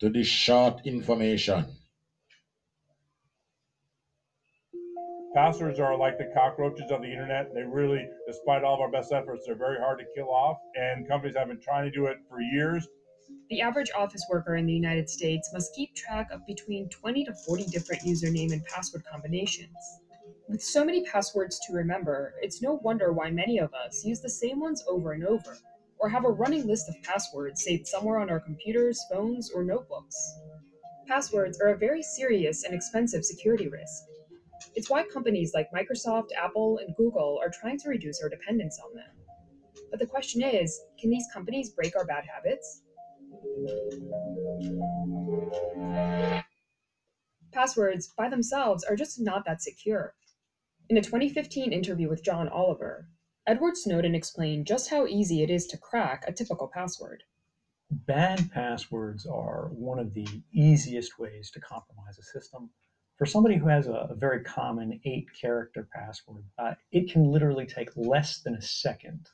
to this short information. Passwords are like the cockroaches of the internet. They really, despite all of our best efforts, they're very hard to kill off, and companies have been trying to do it for years. The average office worker in the United States must keep track of between 20 to 40 different username and password combinations. With so many passwords to remember, it's no wonder why many of us use the same ones over and over, or have a running list of passwords saved somewhere on our computers, phones, or notebooks. Passwords are a very serious and expensive security risk. It's why companies like Microsoft, Apple, and Google are trying to reduce our dependence on them. But the question is can these companies break our bad habits? Passwords, by themselves, are just not that secure. In a 2015 interview with John Oliver, Edward Snowden explained just how easy it is to crack a typical password. Bad passwords are one of the easiest ways to compromise a system. For somebody who has a, a very common eight character password, uh, it can literally take less than a second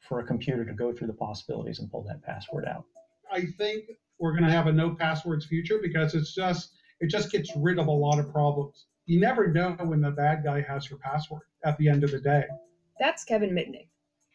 for a computer to go through the possibilities and pull that password out. I think we're going to have a no passwords future because it's just it just gets rid of a lot of problems you never know when the bad guy has your password at the end of the day. That's Kevin Mitnick.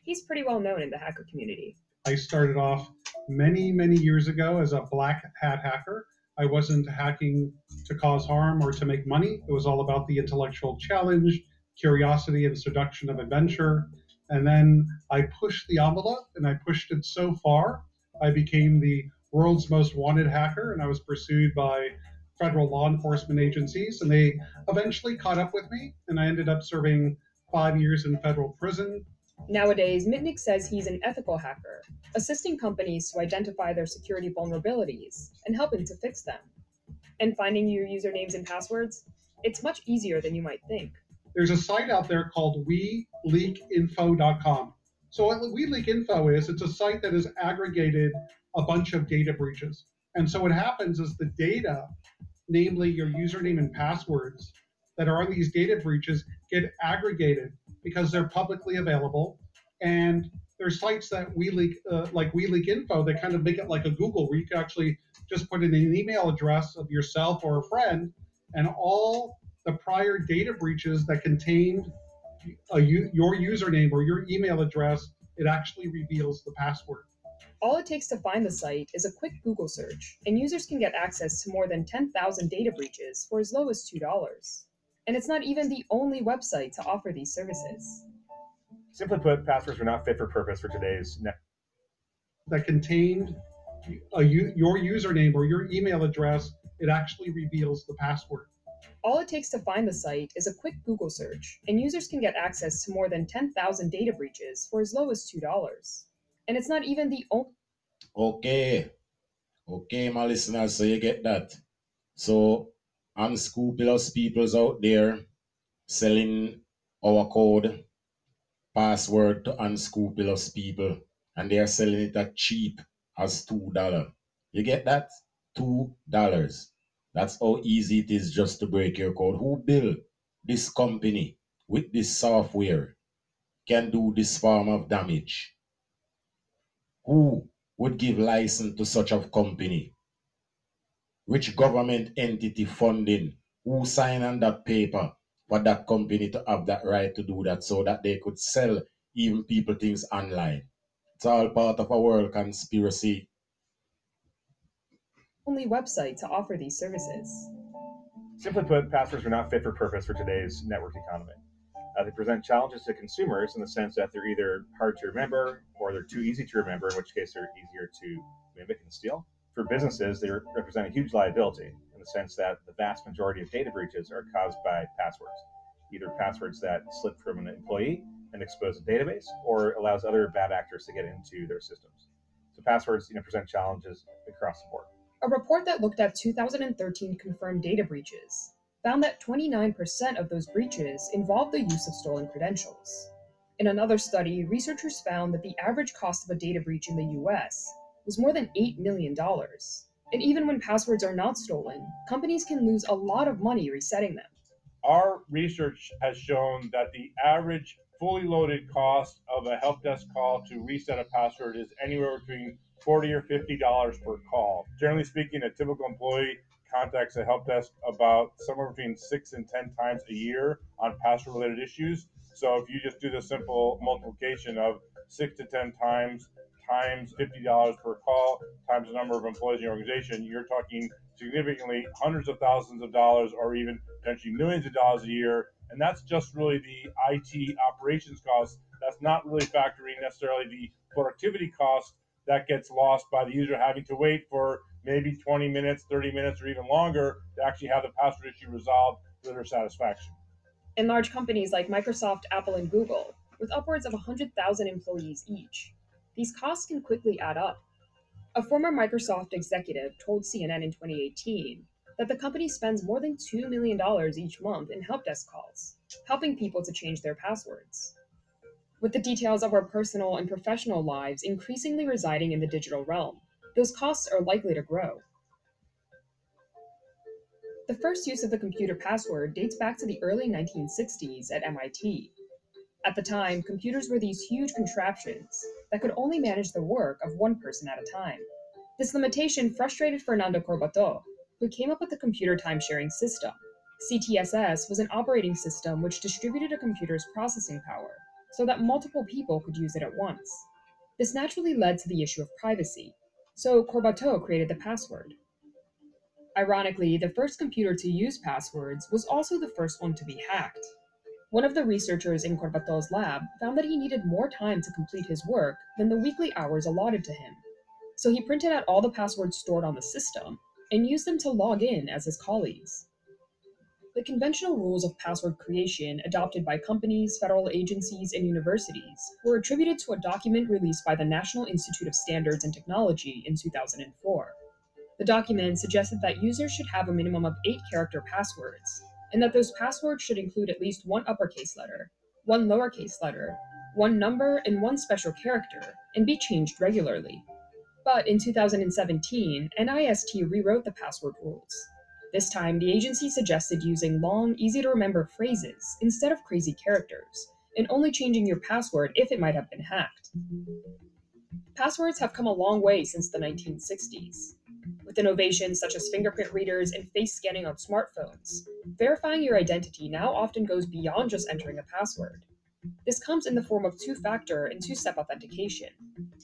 He's pretty well known in the hacker community. I started off many, many years ago as a black hat hacker. I wasn't hacking to cause harm or to make money. It was all about the intellectual challenge, curiosity, and seduction of adventure. And then I pushed the envelope and I pushed it so far, I became the world's most wanted hacker and I was pursued by federal law enforcement agencies, and they eventually caught up with me, and I ended up serving five years in federal prison. Nowadays, Mitnick says he's an ethical hacker, assisting companies to identify their security vulnerabilities and helping to fix them. And finding your usernames and passwords? It's much easier than you might think. There's a site out there called WeLeakInfo.com. So what WeLeakInfo is, it's a site that has aggregated a bunch of data breaches. And so what happens is the data, namely your username and passwords that are on these data breaches, get aggregated because they're publicly available. And there's sites that we leak, uh, like Info, that kind of make it like a Google, where you can actually just put in an email address of yourself or a friend, and all the prior data breaches that contained a, your username or your email address, it actually reveals the password. All it takes to find the site is a quick Google search, and users can get access to more than 10,000 data breaches for as low as $2. And it's not even the only website to offer these services. Simply put, passwords are not fit for purpose for today's net. That contained a, your username or your email address, it actually reveals the password. All it takes to find the site is a quick Google search, and users can get access to more than 10,000 data breaches for as low as $2. And it's not even the only. Okay. Okay, my listeners, so you get that. So, unscrupulous peoples out there selling our code password to unscrupulous people, and they are selling it at cheap as $2. You get that? $2. That's how easy it is just to break your code. Who built this company with this software can do this form of damage? Who would give license to such a company? Which government entity funding? Who signed on that paper for that company to have that right to do that so that they could sell even people things online? It's all part of a world conspiracy only website to offer these services. Simply put, passwords are not fit for purpose for today's network economy. Uh, they present challenges to consumers in the sense that they're either hard to remember or they're too easy to remember, in which case they're easier to mimic and steal. For businesses, they represent a huge liability in the sense that the vast majority of data breaches are caused by passwords, either passwords that slip from an employee and expose a database, or allows other bad actors to get into their systems. So passwords, you know, present challenges across the board. A report that looked at 2013 confirmed data breaches found that 29% of those breaches involved the use of stolen credentials. In another study, researchers found that the average cost of a data breach in the US was more than $8 million. And even when passwords are not stolen, companies can lose a lot of money resetting them. Our research has shown that the average fully loaded cost of a help desk call to reset a password is anywhere between 40 or 50 dollars per call. Generally speaking, a typical employee contacts a help desk about somewhere between six and 10 times a year on password related issues. So if you just do the simple multiplication of six to 10 times times $50 per call times the number of employees in your organization, you're talking significantly hundreds of thousands of dollars or even potentially millions of dollars a year. And that's just really the IT operations cost. That's not really factoring necessarily the productivity cost that gets lost by the user having to wait for maybe 20 minutes, 30 minutes, or even longer to actually have the password issue resolved to their satisfaction. In large companies like Microsoft, Apple, and Google, with upwards of 100,000 employees each, these costs can quickly add up. A former Microsoft executive told CNN in 2018 that the company spends more than $2 million each month in help desk calls, helping people to change their passwords with the details of our personal and professional lives increasingly residing in the digital realm. Those costs are likely to grow. The first use of the computer password dates back to the early 1960s at MIT. At the time, computers were these huge contraptions that could only manage the work of one person at a time. This limitation frustrated Fernando Corbato, who came up with the computer time sharing system. CTSS was an operating system which distributed a computer's processing power so that multiple people could use it at once. This naturally led to the issue of privacy, so Corbato created the password. Ironically, the first computer to use passwords was also the first one to be hacked. One of the researchers in Corbato's lab found that he needed more time to complete his work than the weekly hours allotted to him. So he printed out all the passwords stored on the system and used them to log in as his colleagues. The conventional rules of password creation adopted by companies, federal agencies, and universities were attributed to a document released by the National Institute of Standards and Technology in 2004. The document suggested that users should have a minimum of eight character passwords, and that those passwords should include at least one uppercase letter, one lowercase letter, one number, and one special character, and be changed regularly. But in 2017, NIST rewrote the password rules. This time, the agency suggested using long, easy to remember phrases instead of crazy characters, and only changing your password if it might have been hacked. Passwords have come a long way since the 1960s. With innovations such as fingerprint readers and face scanning on smartphones, verifying your identity now often goes beyond just entering a password. This comes in the form of two factor and two step authentication.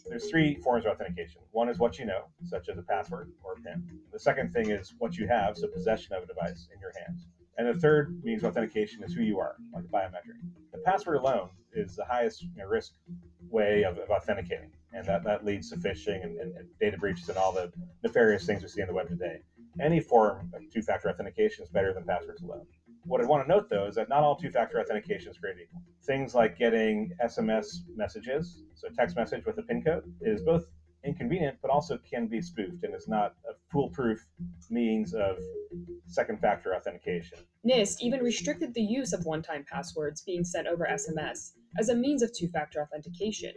There's three forms of authentication. One is what you know, such as a password or a PIN. The second thing is what you have, so possession of a device in your hands. And the third means authentication is who you are, like a biometric. The password alone is the highest you know, risk way of, of, authenticating, and that, that leads to phishing and, and, and data breaches and all the nefarious things we see on the web today. Any form of two factor authentication is better than passwords alone. What I want to note though is that not all two factor authentication is created equal. Things like getting SMS messages, so text message with a PIN code, is both inconvenient but also can be spoofed and is not a foolproof means of second factor authentication. NIST even restricted the use of one time passwords being sent over SMS as a means of two factor authentication.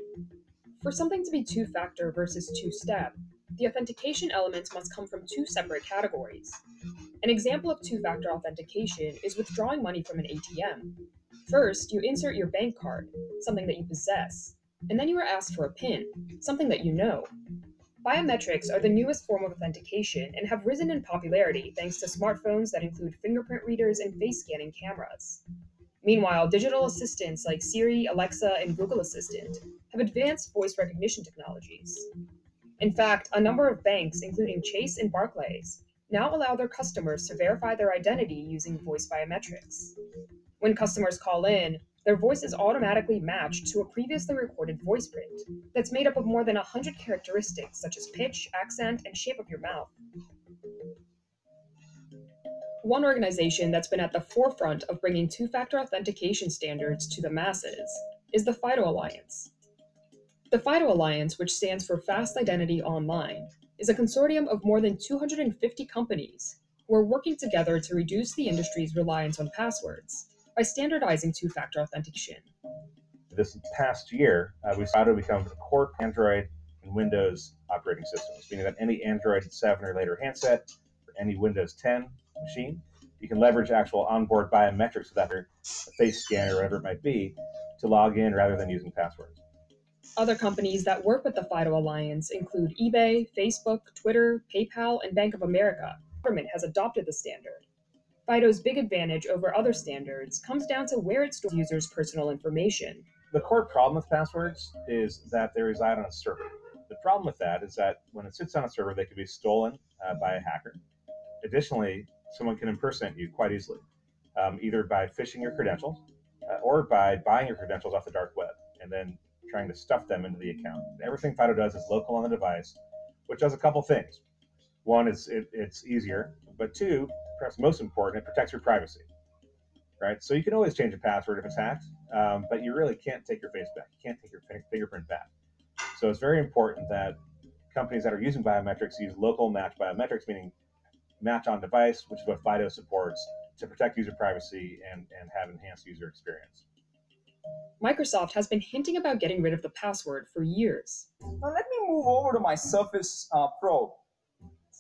For something to be two factor versus two step, the authentication elements must come from two separate categories. An example of two factor authentication is withdrawing money from an ATM. First, you insert your bank card, something that you possess, and then you are asked for a PIN, something that you know. Biometrics are the newest form of authentication and have risen in popularity thanks to smartphones that include fingerprint readers and face scanning cameras. Meanwhile, digital assistants like Siri, Alexa, and Google Assistant have advanced voice recognition technologies. In fact, a number of banks, including Chase and Barclays, now allow their customers to verify their identity using voice biometrics. When customers call in, their voice is automatically matched to a previously recorded voice print that's made up of more than 100 characteristics such as pitch, accent, and shape of your mouth. One organization that's been at the forefront of bringing two factor authentication standards to the masses is the FIDO Alliance. The FIDO Alliance, which stands for Fast Identity Online, is a consortium of more than 250 companies who are working together to reduce the industry's reliance on passwords by standardizing two factor authentication. This past year, uh, we saw to become the core Android and Windows operating systems, meaning that any Android 7 or later handset or any Windows 10 machine, you can leverage actual onboard biometrics with a face scanner or whatever it might be to log in rather than using passwords. Other companies that work with the FIDO Alliance include eBay, Facebook, Twitter, PayPal, and Bank of America. The government has adopted the standard. FIDO's big advantage over other standards comes down to where it stores users' personal information. The core problem with passwords is that they reside on a server. The problem with that is that when it sits on a server, they can be stolen uh, by a hacker. Additionally, someone can impersonate you quite easily, um, either by phishing your credentials uh, or by buying your credentials off the dark web and then trying to stuff them into the account. Everything FIDO does is local on the device, which does a couple things. One is it, it's easier, but two, perhaps most important, it protects your privacy. Right, so you can always change a password if it's hacked, um, but you really can't take your face back. You can't take your fingerprint back. So it's very important that companies that are using biometrics use local match biometrics, meaning match on device, which is what FIDO supports, to protect user privacy and, and have enhanced user experience. Microsoft has been hinting about getting rid of the password for years. Now let me move over to my Surface uh, Pro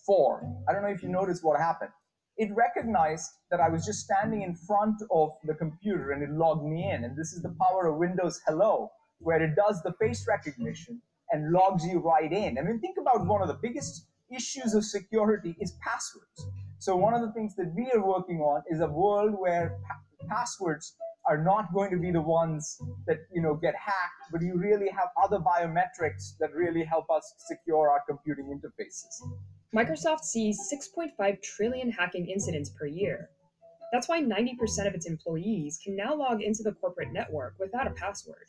4. I don't know if you noticed what happened. It recognized that I was just standing in front of the computer and it logged me in. And this is the power of Windows Hello, where it does the face recognition and logs you right in. I mean, think about one of the biggest issues of security is passwords. So one of the things that we are working on is a world where pa- passwords are not going to be the ones that you know get hacked, but you really have other biometrics that really help us secure our computing interfaces. Microsoft sees 6.5 trillion hacking incidents per year. That's why 90% of its employees can now log into the corporate network without a password.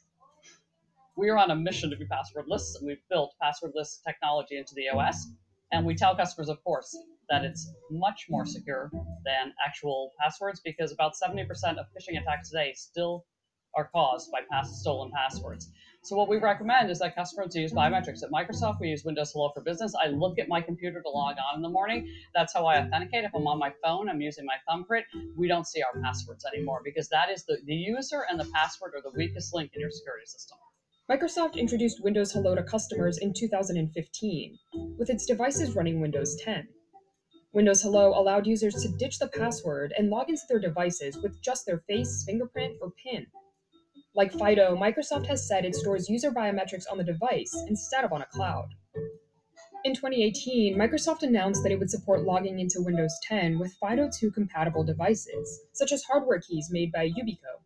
We are on a mission to be passwordless, and we've built passwordless technology into the OS. And we mm. tell customers, of course, that it's much more mm. secure than actual passwords because about 70% of phishing attacks today still are caused by past stolen passwords. So what we recommend is that customers use biometrics. At Microsoft, we use Windows Hello for Business. I look at my computer to log on in the morning. That's how I authenticate. If I'm on my phone, I'm using my thumbprint. We don't see our passwords anymore because that is the, the user and the password are the weakest link in your security system. Microsoft introduced Windows Hello to customers in 2015, with its devices running Windows 10. Windows Hello allowed users to ditch the password and log into their devices with just their face, fingerprint, or PIN. Like FIDO, Microsoft has said it stores user biometrics on the device instead of on a cloud. In 2018, Microsoft announced that it would support logging into Windows 10 with FIDO2 compatible devices, such as hardware keys made by Yubico.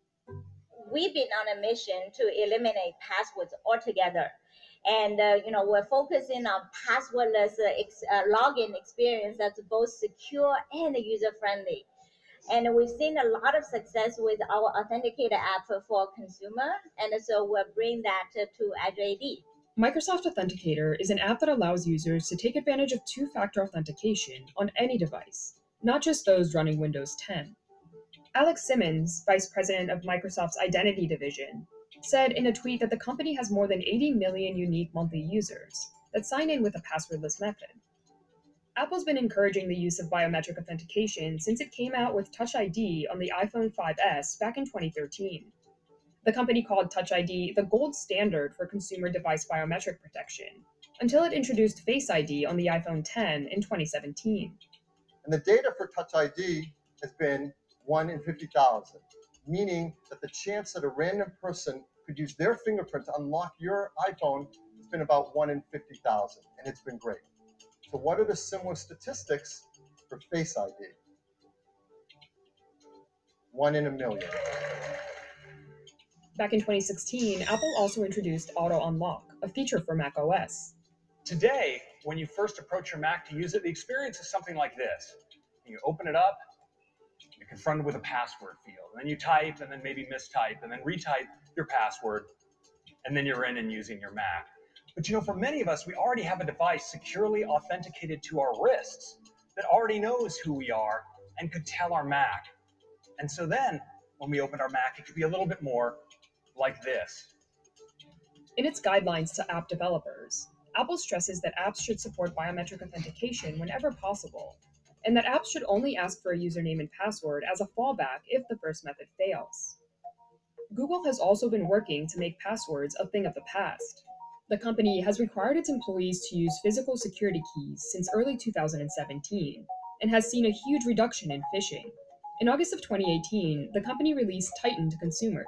We've been on a mission to eliminate passwords altogether. And uh, you know we're focusing on passwordless uh, ex- uh, login experience that's both secure and user friendly. And we've seen a lot of success with our Authenticator app for consumer, and so we're bringing that to, to Azure AD. Microsoft Authenticator is an app that allows users to take advantage of two factor authentication on any device, not just those running Windows 10. Alex Simmons, Vice President of Microsoft's Identity Division, said in a tweet that the company has more than 80 million unique monthly users that sign in with a passwordless method. Apple's been encouraging the use of biometric authentication since it came out with Touch ID on the iPhone 5S back in 2013. The company called Touch ID the gold standard for consumer device biometric protection until it introduced Face ID on the iPhone 10 in 2017. And the data for Touch ID has been 1 in 50,000, meaning that the chance that a random person could use their fingerprint to unlock your iPhone has been about 1 in 50,000, and it's been great. So what are the similar statistics for Face ID? One in a million. Back in 2016, Apple also introduced Auto Unlock, a feature for Mac OS. Today, when you first approach your Mac to use it, the experience is something like this. You open it up, you're confronted with a password field, and then you type, and then maybe mistype, and then retype your password, and then you're in and using your Mac. But you know, for many of us, we already have a device securely authenticated to our wrists that already knows who we are and could tell our Mac. And so then, when we opened our Mac, it could be a little bit more like this. In its guidelines to app developers, Apple stresses that apps should support biometric authentication whenever possible, and that apps should only ask for a username and password as a fallback if the first method fails. Google has also been working to make passwords a thing of the past. The company has required its employees to use physical security keys since early 2017 and has seen a huge reduction in phishing. In August of 2018, the company released Titan to consumers.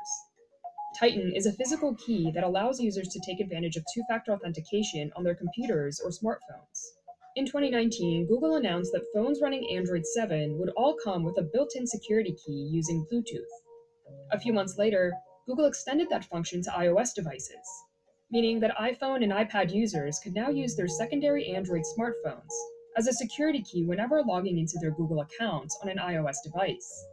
Titan is a physical key that allows users to take advantage of two factor authentication on their computers or smartphones. In 2019, Google announced that phones running Android 7 would all come with a built in security key using Bluetooth. A few months later, Google extended that function to iOS devices, meaning that iPhone and iPad users could now use their secondary Android smartphones as a security key whenever logging into their Google accounts on an iOS device.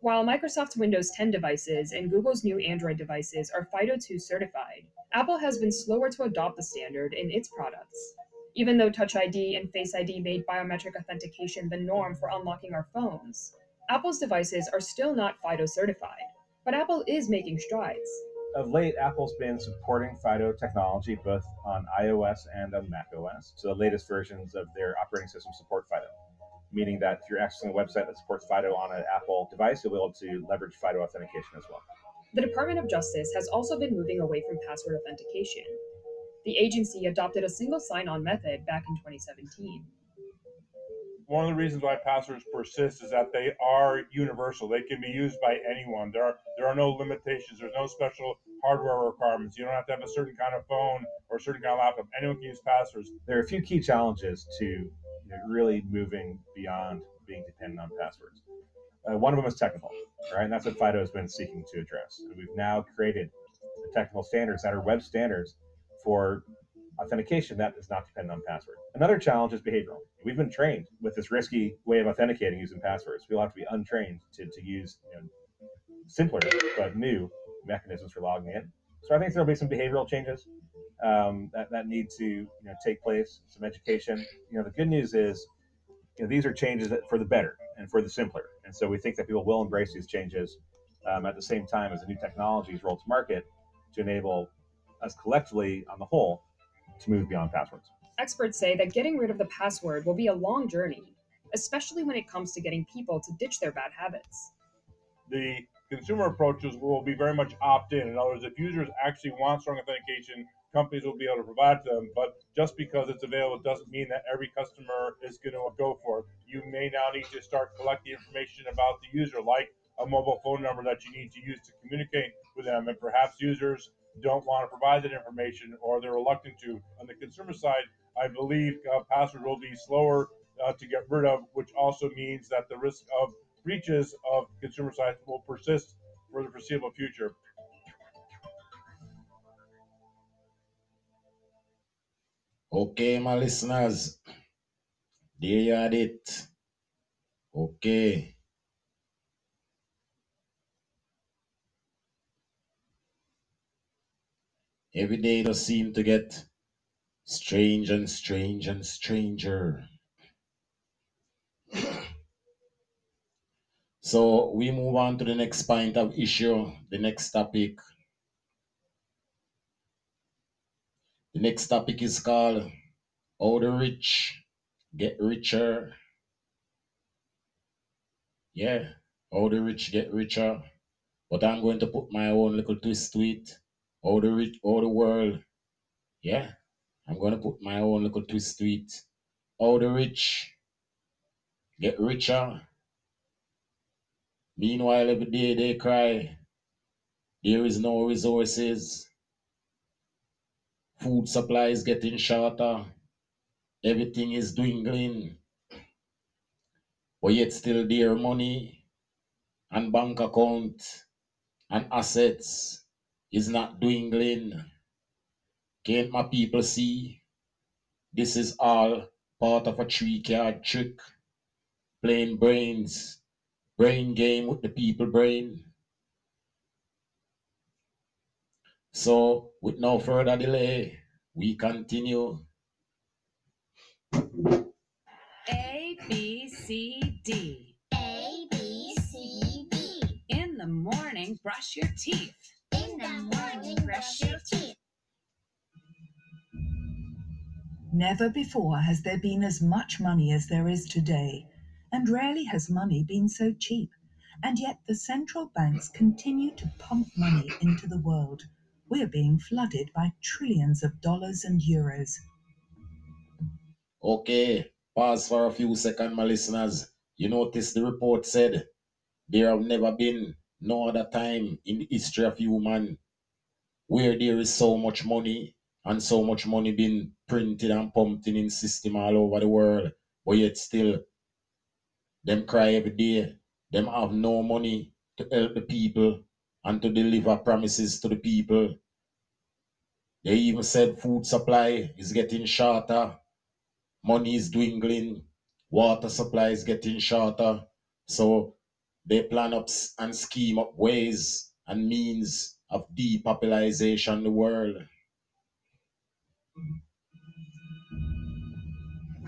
While Microsoft's Windows 10 devices and Google's new Android devices are FIDO2 certified, Apple has been slower to adopt the standard in its products. Even though Touch ID and Face ID made biometric authentication the norm for unlocking our phones, Apple's devices are still not FIDO certified. But Apple is making strides. Of late, Apple's been supporting FIDO technology both on iOS and on macOS. So the latest versions of their operating system support FIDO, meaning that if you're accessing a website that supports FIDO on an Apple device, you'll be able to leverage FIDO authentication as well. The Department of Justice has also been moving away from password authentication. The agency adopted a single sign on method back in 2017. One of the reasons why passwords persist is that they are universal. They can be used by anyone. There are there are no limitations. There's no special hardware requirements. You don't have to have a certain kind of phone or a certain kind of laptop. Anyone can use passwords. There are a few key challenges to you know, really moving beyond being dependent on passwords. Uh, one of them is technical, right? And that's what FIDO has been seeking to address. And we've now created the technical standards that are web standards for authentication that does not depend on password. Another challenge is behavioral. We've been trained with this risky way of authenticating using passwords. We'll have to be untrained to, to use you know, simpler but new mechanisms for logging in. So I think there'll be some behavioral changes um, that, that need to you know, take place, some education. You know, the good news is you know, these are changes that, for the better and for the simpler. And so we think that people will embrace these changes um, at the same time as the new technologies roll to market to enable us collectively on the whole to move beyond passwords. Experts say that getting rid of the password will be a long journey, especially when it comes to getting people to ditch their bad habits. The consumer approaches will be very much opt in. In other words, if users actually want strong authentication, companies will be able to provide to them. But just because it's available doesn't mean that every customer is going to go for it. You may now need to start collecting information about the user, like a mobile phone number that you need to use to communicate with them. And perhaps users don't want to provide that information or they're reluctant to. On the consumer side, I believe uh, passwords will be slower uh, to get rid of, which also means that the risk of breaches of consumer sites will persist for the foreseeable future. Okay, my listeners, there you had it. Okay. Every day does seem to get strange and strange and stranger. So we move on to the next point of issue, the next topic. The next topic is called How the Rich Get Richer. Yeah, how the rich get richer. But I'm going to put my own little twist to it. How the rich, all the world. Yeah, I'm to put my own little twist to it. All the rich get richer. Meanwhile, every day they cry, there is no resources. Food supply is getting shorter. Everything is dwindling. But yet still their money and bank account and assets is not dwindling. Can't my people see? This is all part of a three card trick. Playing brains, brain game with the people brain. So, with no further delay, we continue. A, B, C, D. A, B, C, D. In the morning, brush your teeth. In the morning, brush your teeth. Never before has there been as much money as there is today, and rarely has money been so cheap. And yet the central banks continue to pump money into the world. We are being flooded by trillions of dollars and euros. Okay, pause for a few seconds, my listeners. You notice the report said there have never been no other time in the history of human where there is so much money and so much money being printed and pumped in system all over the world, but yet still them cry every day. Them have no money to help the people and to deliver promises to the people. They even said food supply is getting shorter, money is dwindling, water supply is getting shorter. So they plan up and scheme up ways and means of depopulation in the world.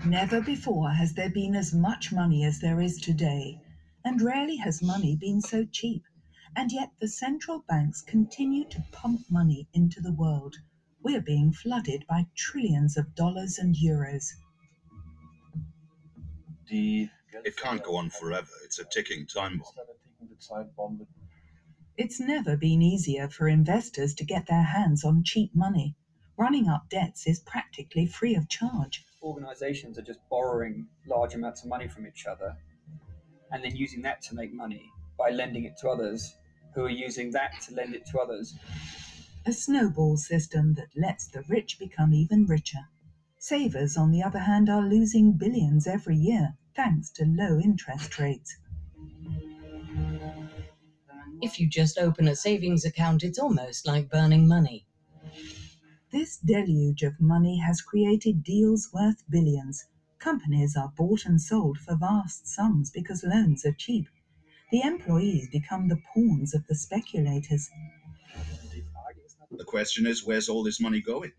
Never before has there been as much money as there is today, and rarely has money been so cheap. And yet the central banks continue to pump money into the world. We are being flooded by trillions of dollars and euros. It can't go on forever. It's a ticking time bomb. It's never been easier for investors to get their hands on cheap money. Running up debts is practically free of charge. organizations are just borrowing large amounts of money from each other and then using that to make money by lending it to others who are using that to lend it to others. A snowball system that lets the rich become even richer. Savers, on the other hand, are losing billions every year thanks to low interest rates. If you just open a savings account, it's almost like burning money. This deluge of money has created deals worth billions. Companies are bought and sold for vast sums because loans are cheap. The employees become the pawns of the speculators. The question is, where's all this money going?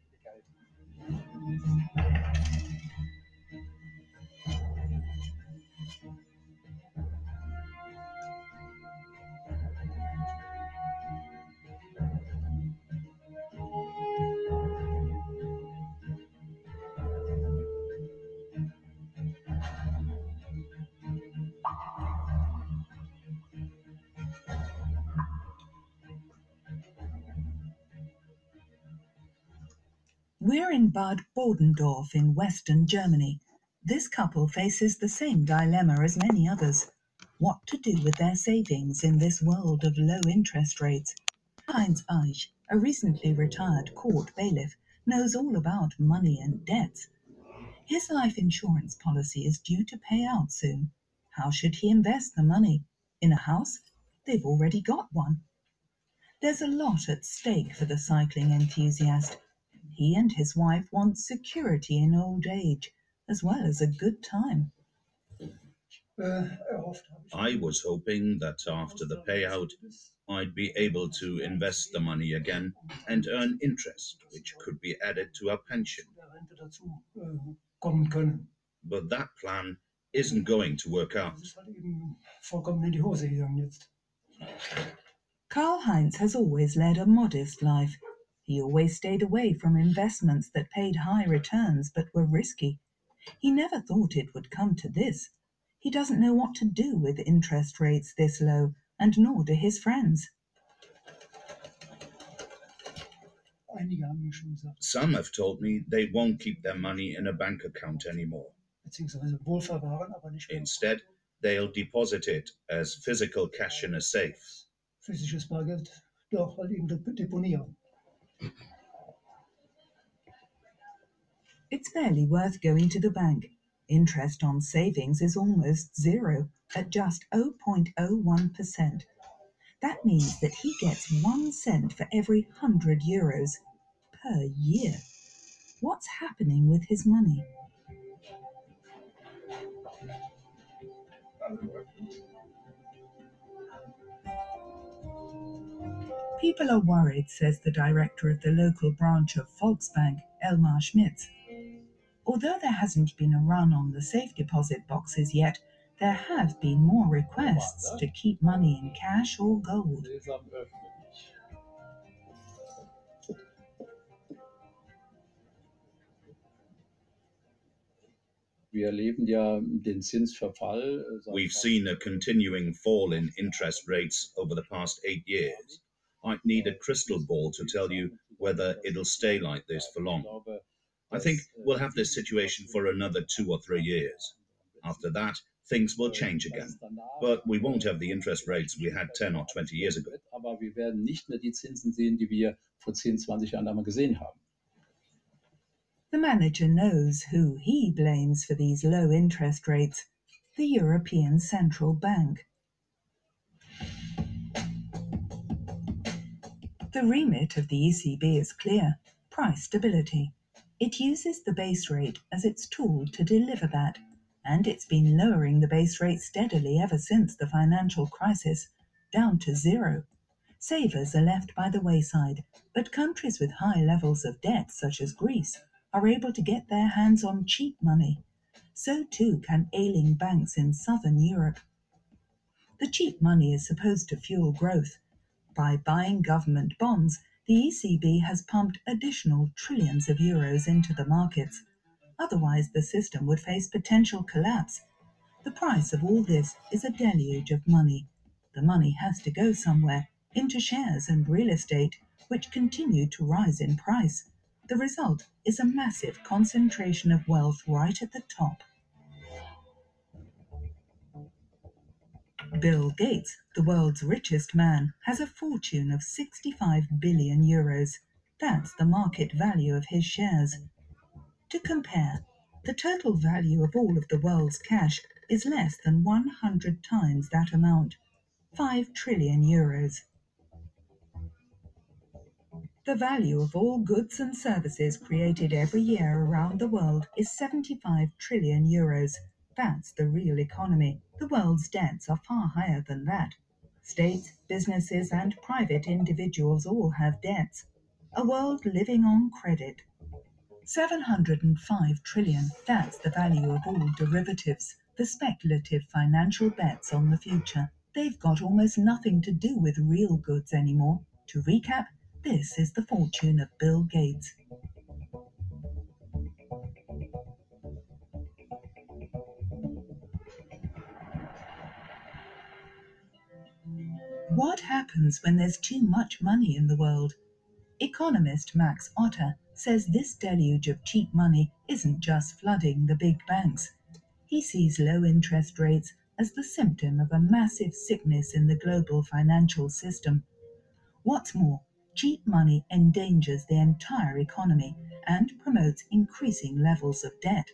We're in Bad Bodendorf in western Germany. This couple faces the same dilemma as many others. What to do with their savings in this world of low interest rates? Heinz Eich, a recently retired court bailiff, knows all about money and debts. His life insurance policy is due to pay out soon. How should he invest the money? In a house? They've already got one. There's a lot at stake for the cycling enthusiast. He and his wife want security in old age, as well as a good time. I was hoping that after the payout, I'd be able to invest the money again and earn interest, which could be added to our pension. But that plan isn't going to work out. Das ist halt eben vollkommen in die Hose gegangen jetzt. Karl Heinz has always led a modest life. He always stayed away from investments that paid high returns but were risky. He never thought it would come to this. He doesn't know what to do with interest rates this low, and nor do his friends. Einige haben mir schon gesagt, Some have told me they won't keep their money in a bank account anymore. beziehungsweise wohl verwahren, aber nicht mehr Instead, they'll deposit it as physical cash in a safe. It's barely worth going to the bank. Interest on savings is almost zero at just 0.01%. That means that he gets one cent for every 100 euros per year. What's happening with his money? People are worried, says the director of the local branch of Volksbank, Elmar Schmitz. Although there hasn't been a run on the safe deposit boxes yet, there have been more requests to keep money in cash or gold. Wir erleben ja den Zinsverfall. äh, seit We've seen a continuing fall in interest rates over the past eight years. I'd need a crystal ball to tell you whether it'll stay like this for long. I think we'll have this situation for another two or three years. After that, things will change again. But we won't have the interest rates we had 10 or 20 years ago. Aber wir werden nicht mehr die Zinsen sehen, die wir vor 10, 20 Jahren einmal gesehen haben. The manager knows who he blames for these low interest rates the European Central Bank. The remit of the ECB is clear price stability. It uses the base rate as its tool to deliver that, and it's been lowering the base rate steadily ever since the financial crisis, down to zero. Savers are left by the wayside, but countries with high levels of debt, such as Greece, are able to get their hands on cheap money. So too can ailing banks in southern Europe. The cheap money is supposed to fuel growth. By buying government bonds, the ECB has pumped additional trillions of euros into the markets. Otherwise, the system would face potential collapse. The price of all this is a deluge of money. The money has to go somewhere, into shares and real estate, which continue to rise in price. The result is a massive concentration of wealth right at the top. Bill Gates, the world's richest man, has a fortune of 65 billion euros. That's the market value of his shares. To compare, the total value of all of the world's cash is less than 100 times that amount 5 trillion euros. The value of all goods and services created every year around the world is 75 trillion euros. That's the real economy. The world's debts are far higher than that. States, businesses, and private individuals all have debts. A world living on credit. 705 trillion, that's the value of all derivatives, the speculative financial bets on the future. They've got almost nothing to do with real goods anymore. To recap, this is the fortune of Bill Gates. What happens when there's too much money in the world? Economist Max Otte says this deluge of cheap money isn't just flooding the big banks. He sees low interest rates as the symptom of a massive sickness in the global financial system. What's more, cheap money endangers the entire economy and promotes increasing levels of debt.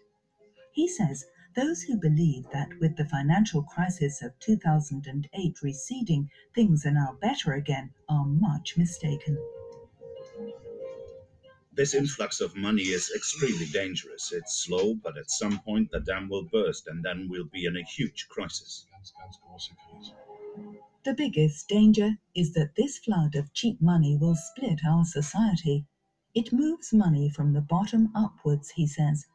He says those who believe that with the financial crisis of 2008 receding, things are now better again are much mistaken. This influx of money is extremely dangerous. It's slow, but at some point the dam will burst and then we'll be in a huge crisis. The biggest danger is that this flood of cheap money will split our society. It moves money from the bottom upwards, he says,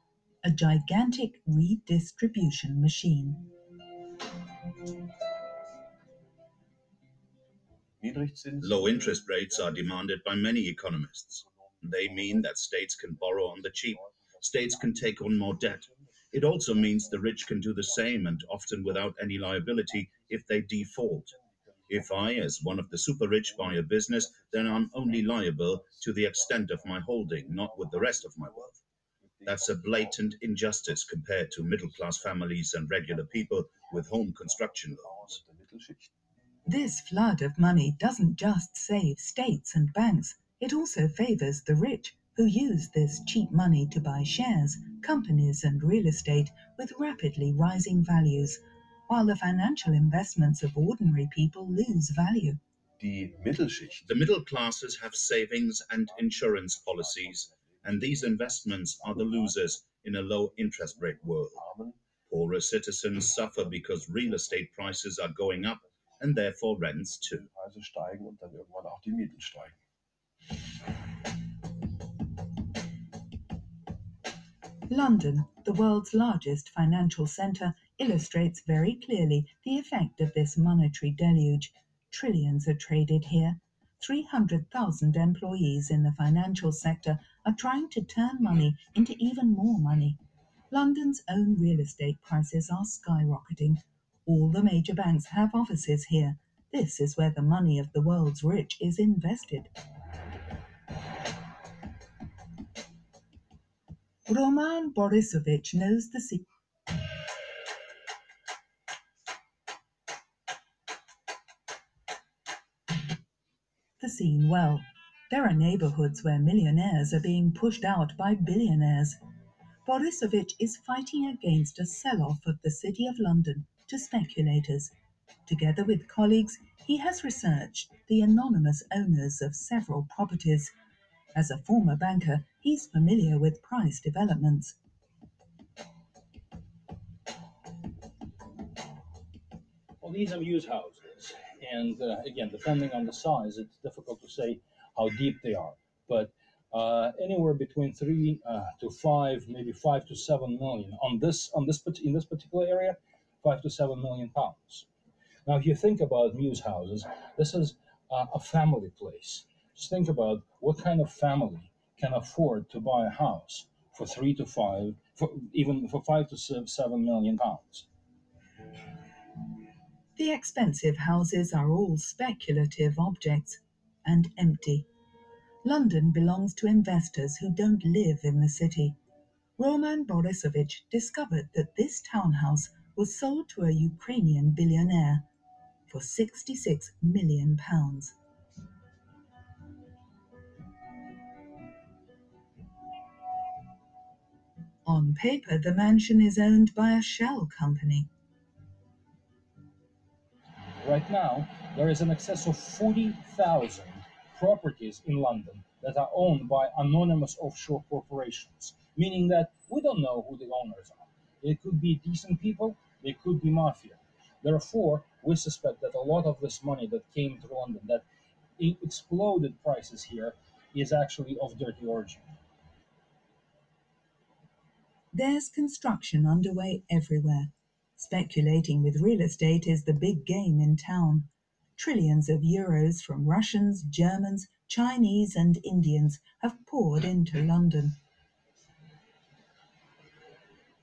a gigantic redistribution machine. Low interest rates are demanded by many economists. They mean that states can borrow on the cheap, states can take on more debt. It also means the rich can do the same and often without any liability if they default. If I, as one of the super rich, buy a business, then I'm only liable to the extent of my holding, not with the rest of my wealth. That's a blatant injustice compared to middle class families and regular people with home construction loans. This flood of money doesn't just save states and banks, it also favors the rich, who use this cheap money to buy shares, companies, and real estate with rapidly rising values, while the financial investments of ordinary people lose value. The middle classes have savings and insurance policies, and these investments are the losers in a low interest rate world. Poorer citizens suffer because real estate prices are going up and therefore rents too. London, the world's largest financial centre, illustrates very clearly the effect of this monetary deluge. Trillions are traded here. 300,000 employees in the financial sector are trying to turn money into even more money. London's own real estate prices are skyrocketing. All the major banks have offices here. This is where the money of the world's rich is invested. Roman Borisovich knows the secret. the scene well. There are neighborhoods where millionaires are being pushed out by billionaires. Borisovich is fighting against a sell off of the City of London to speculators. Together with colleagues, he has researched the anonymous owners of several properties. As a former banker, he's familiar with price developments. Well, these are mews houses, and uh, again, depending on the size, it's difficult to say how deep they are. But uh, anywhere between three uh, to five, maybe five to seven million on this on this in this particular area, five to seven million pounds. Now, if you think about mews houses, this is uh, a family place. Just think about what kind of family can afford to buy a house for three to five, for even for five to seven million pounds. The expensive houses are all speculative objects and empty. London belongs to investors who don't live in the city. Roman Borisovich discovered that this townhouse was sold to a Ukrainian billionaire for 66 million pounds. On paper, the mansion is owned by a shell company. Right now, there is an excess of 40,000 properties in London that are owned by anonymous offshore corporations, meaning that we don't know who the owners are. They could be decent people, they could be mafia. Therefore, we suspect that a lot of this money that came to London, that exploded prices here, is actually of dirty origin. There's construction underway everywhere. Speculating with real estate is the big game in town. Trillions of euros from Russians, Germans, Chinese, and Indians have poured into London.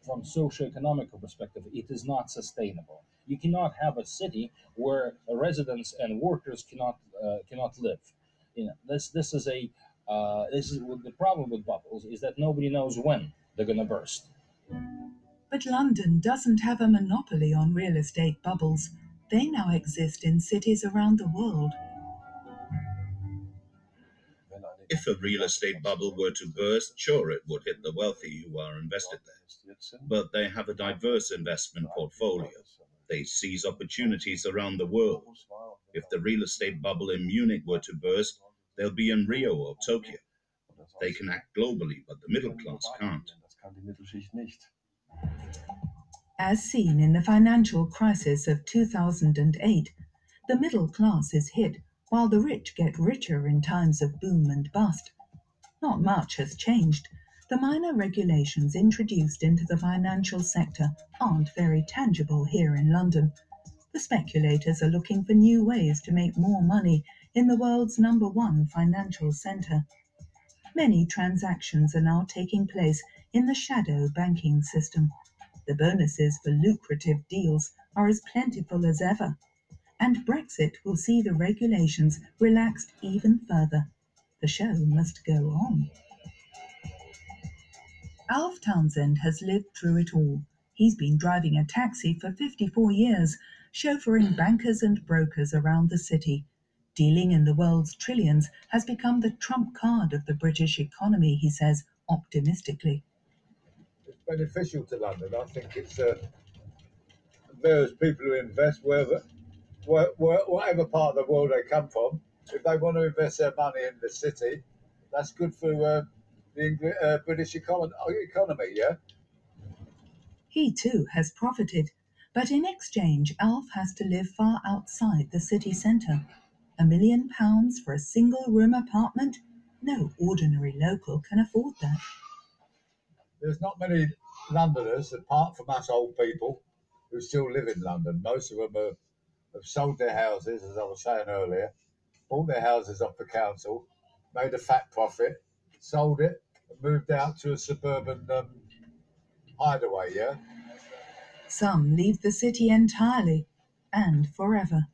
From socio-economical perspective, it is not sustainable. You cannot have a city where residents and workers cannot uh, cannot live. You know, this this is a uh, this is the problem with bubbles is that nobody knows when they're gonna burst. But London doesn't have a monopoly on real estate bubbles. They now exist in cities around the world. If a real estate bubble were to burst, sure, it would hit the wealthy who are invested there. But they have a diverse investment portfolio. They seize opportunities around the world. If the real estate bubble in Munich were to burst, they'll be in Rio or Tokyo. They can act globally, but the middle class can't. As seen in the financial crisis of 2008, the middle class is hit while the rich get richer in times of boom and bust. Not much has changed. The minor regulations introduced into the financial sector aren't very tangible here in London. The speculators are looking for new ways to make more money in the world's number one financial centre. Many transactions are now taking place in the shadow banking system. The bonuses for lucrative deals are as plentiful as ever, and Brexit will see the regulations relaxed even further. The show must go on. Alf Townsend has lived through it all. He's been driving a taxi for 54 years, chauffeuring bankers and brokers around the city. Dealing in the world's trillions has become the trump card of the British economy, he says optimistically. Beneficial to London. I think it's uh, various people who invest wherever, where, where, whatever part of the world they come from. If they want to invest their money in the city, that's good for uh, the uh, British econ- economy. Yeah. He too has profited, but in exchange, Alf has to live far outside the city centre. A million pounds for a single room apartment? No ordinary local can afford that. There's not many Londoners, apart from us old people, who still live in London. Most of them are, have sold their houses, as I was saying earlier, bought their houses off the council, made a fat profit, sold it, and moved out to a suburban um, hideaway. Yeah. Some leave the city entirely and forever.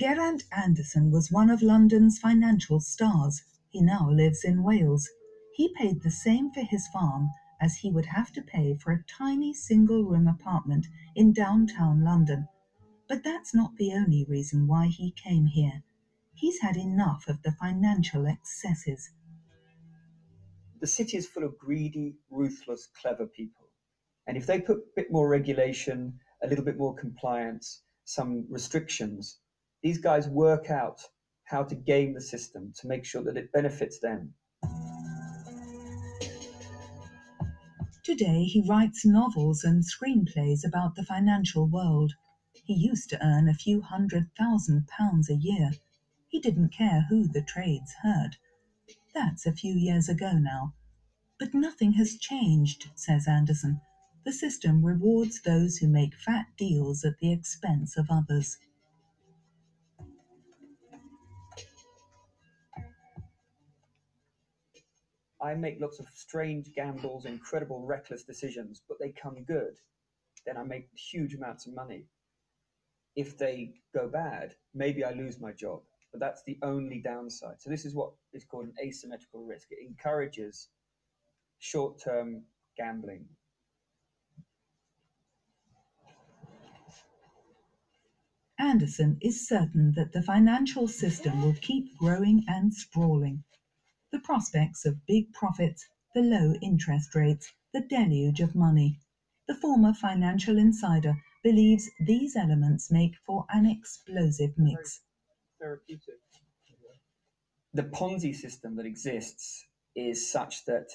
Geraint Anderson was one of London's financial stars. He now lives in Wales. He paid the same for his farm as he would have to pay for a tiny single room apartment in downtown London. But that's not the only reason why he came here. He's had enough of the financial excesses. The city is full of greedy, ruthless, clever people. And if they put a bit more regulation, a little bit more compliance, some restrictions, these guys work out how to game the system to make sure that it benefits them. Today, he writes novels and screenplays about the financial world. He used to earn a few hundred thousand pounds a year. He didn't care who the trades heard. That's a few years ago now. But nothing has changed, says Anderson. The system rewards those who make fat deals at the expense of others. I make lots of strange gambles, incredible, reckless decisions, but they come good. Then I make huge amounts of money. If they go bad, maybe I lose my job, but that's the only downside. So, this is what is called an asymmetrical risk. It encourages short term gambling. Anderson is certain that the financial system will keep growing and sprawling. The prospects of big profits, the low interest rates, the deluge of money. The former financial insider believes these elements make for an explosive mix. The Ponzi system that exists is such that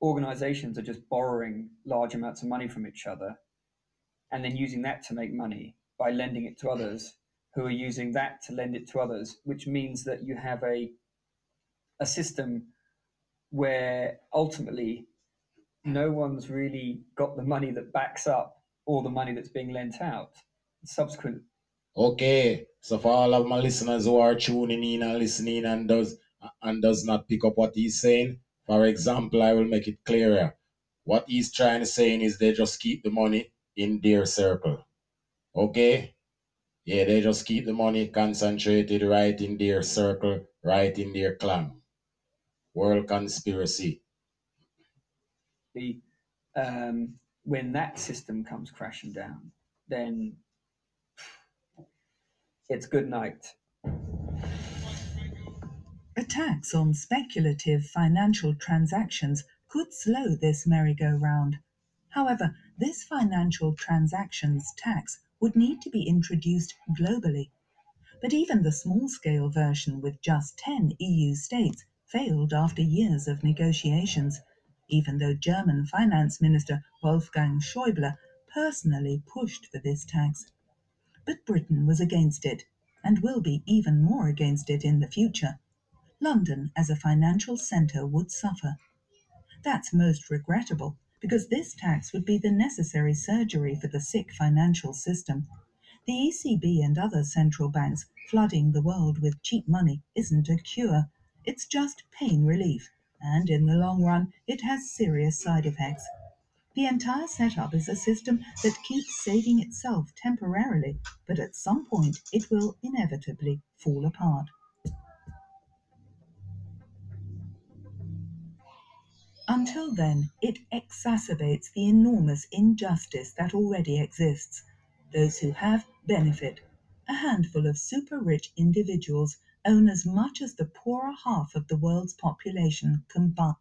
organizations are just borrowing large amounts of money from each other and then using that to make money by lending it to others who are using that to lend it to others, which means that you have a a system where ultimately no one's really got the money that backs up all the money that's being lent out. Subsequent Okay, so for all of my listeners who are tuning in and listening and does and does not pick up what he's saying, for example, I will make it clearer. What he's trying to say is they just keep the money in their circle. Okay? Yeah, they just keep the money concentrated right in their circle, right in their clan. World conspiracy. the um, when that system comes crashing down, then it's good night. A tax on speculative financial transactions could slow this merry-go-round. However, this financial transactions tax would need to be introduced globally. But even the small-scale version with just 10 EU states failed after years of negotiations, even though German Finance Minister Wolfgang Schäuble personally pushed for this tax. But Britain was against it, and will be even more against it in the future. London as a financial centre would suffer. That's most regrettable, because this tax would be the necessary surgery for the sick financial system. The ECB and other central banks flooding the world with cheap money isn't a cure, it's just pain relief, and in the long run, it has serious side effects. The entire setup is a system that keeps saving itself temporarily, but at some point it will inevitably fall apart. Until then, it exacerbates the enormous injustice that already exists. Those who have benefit. A handful of super rich individuals own as much as the poorer half of the world's population combi-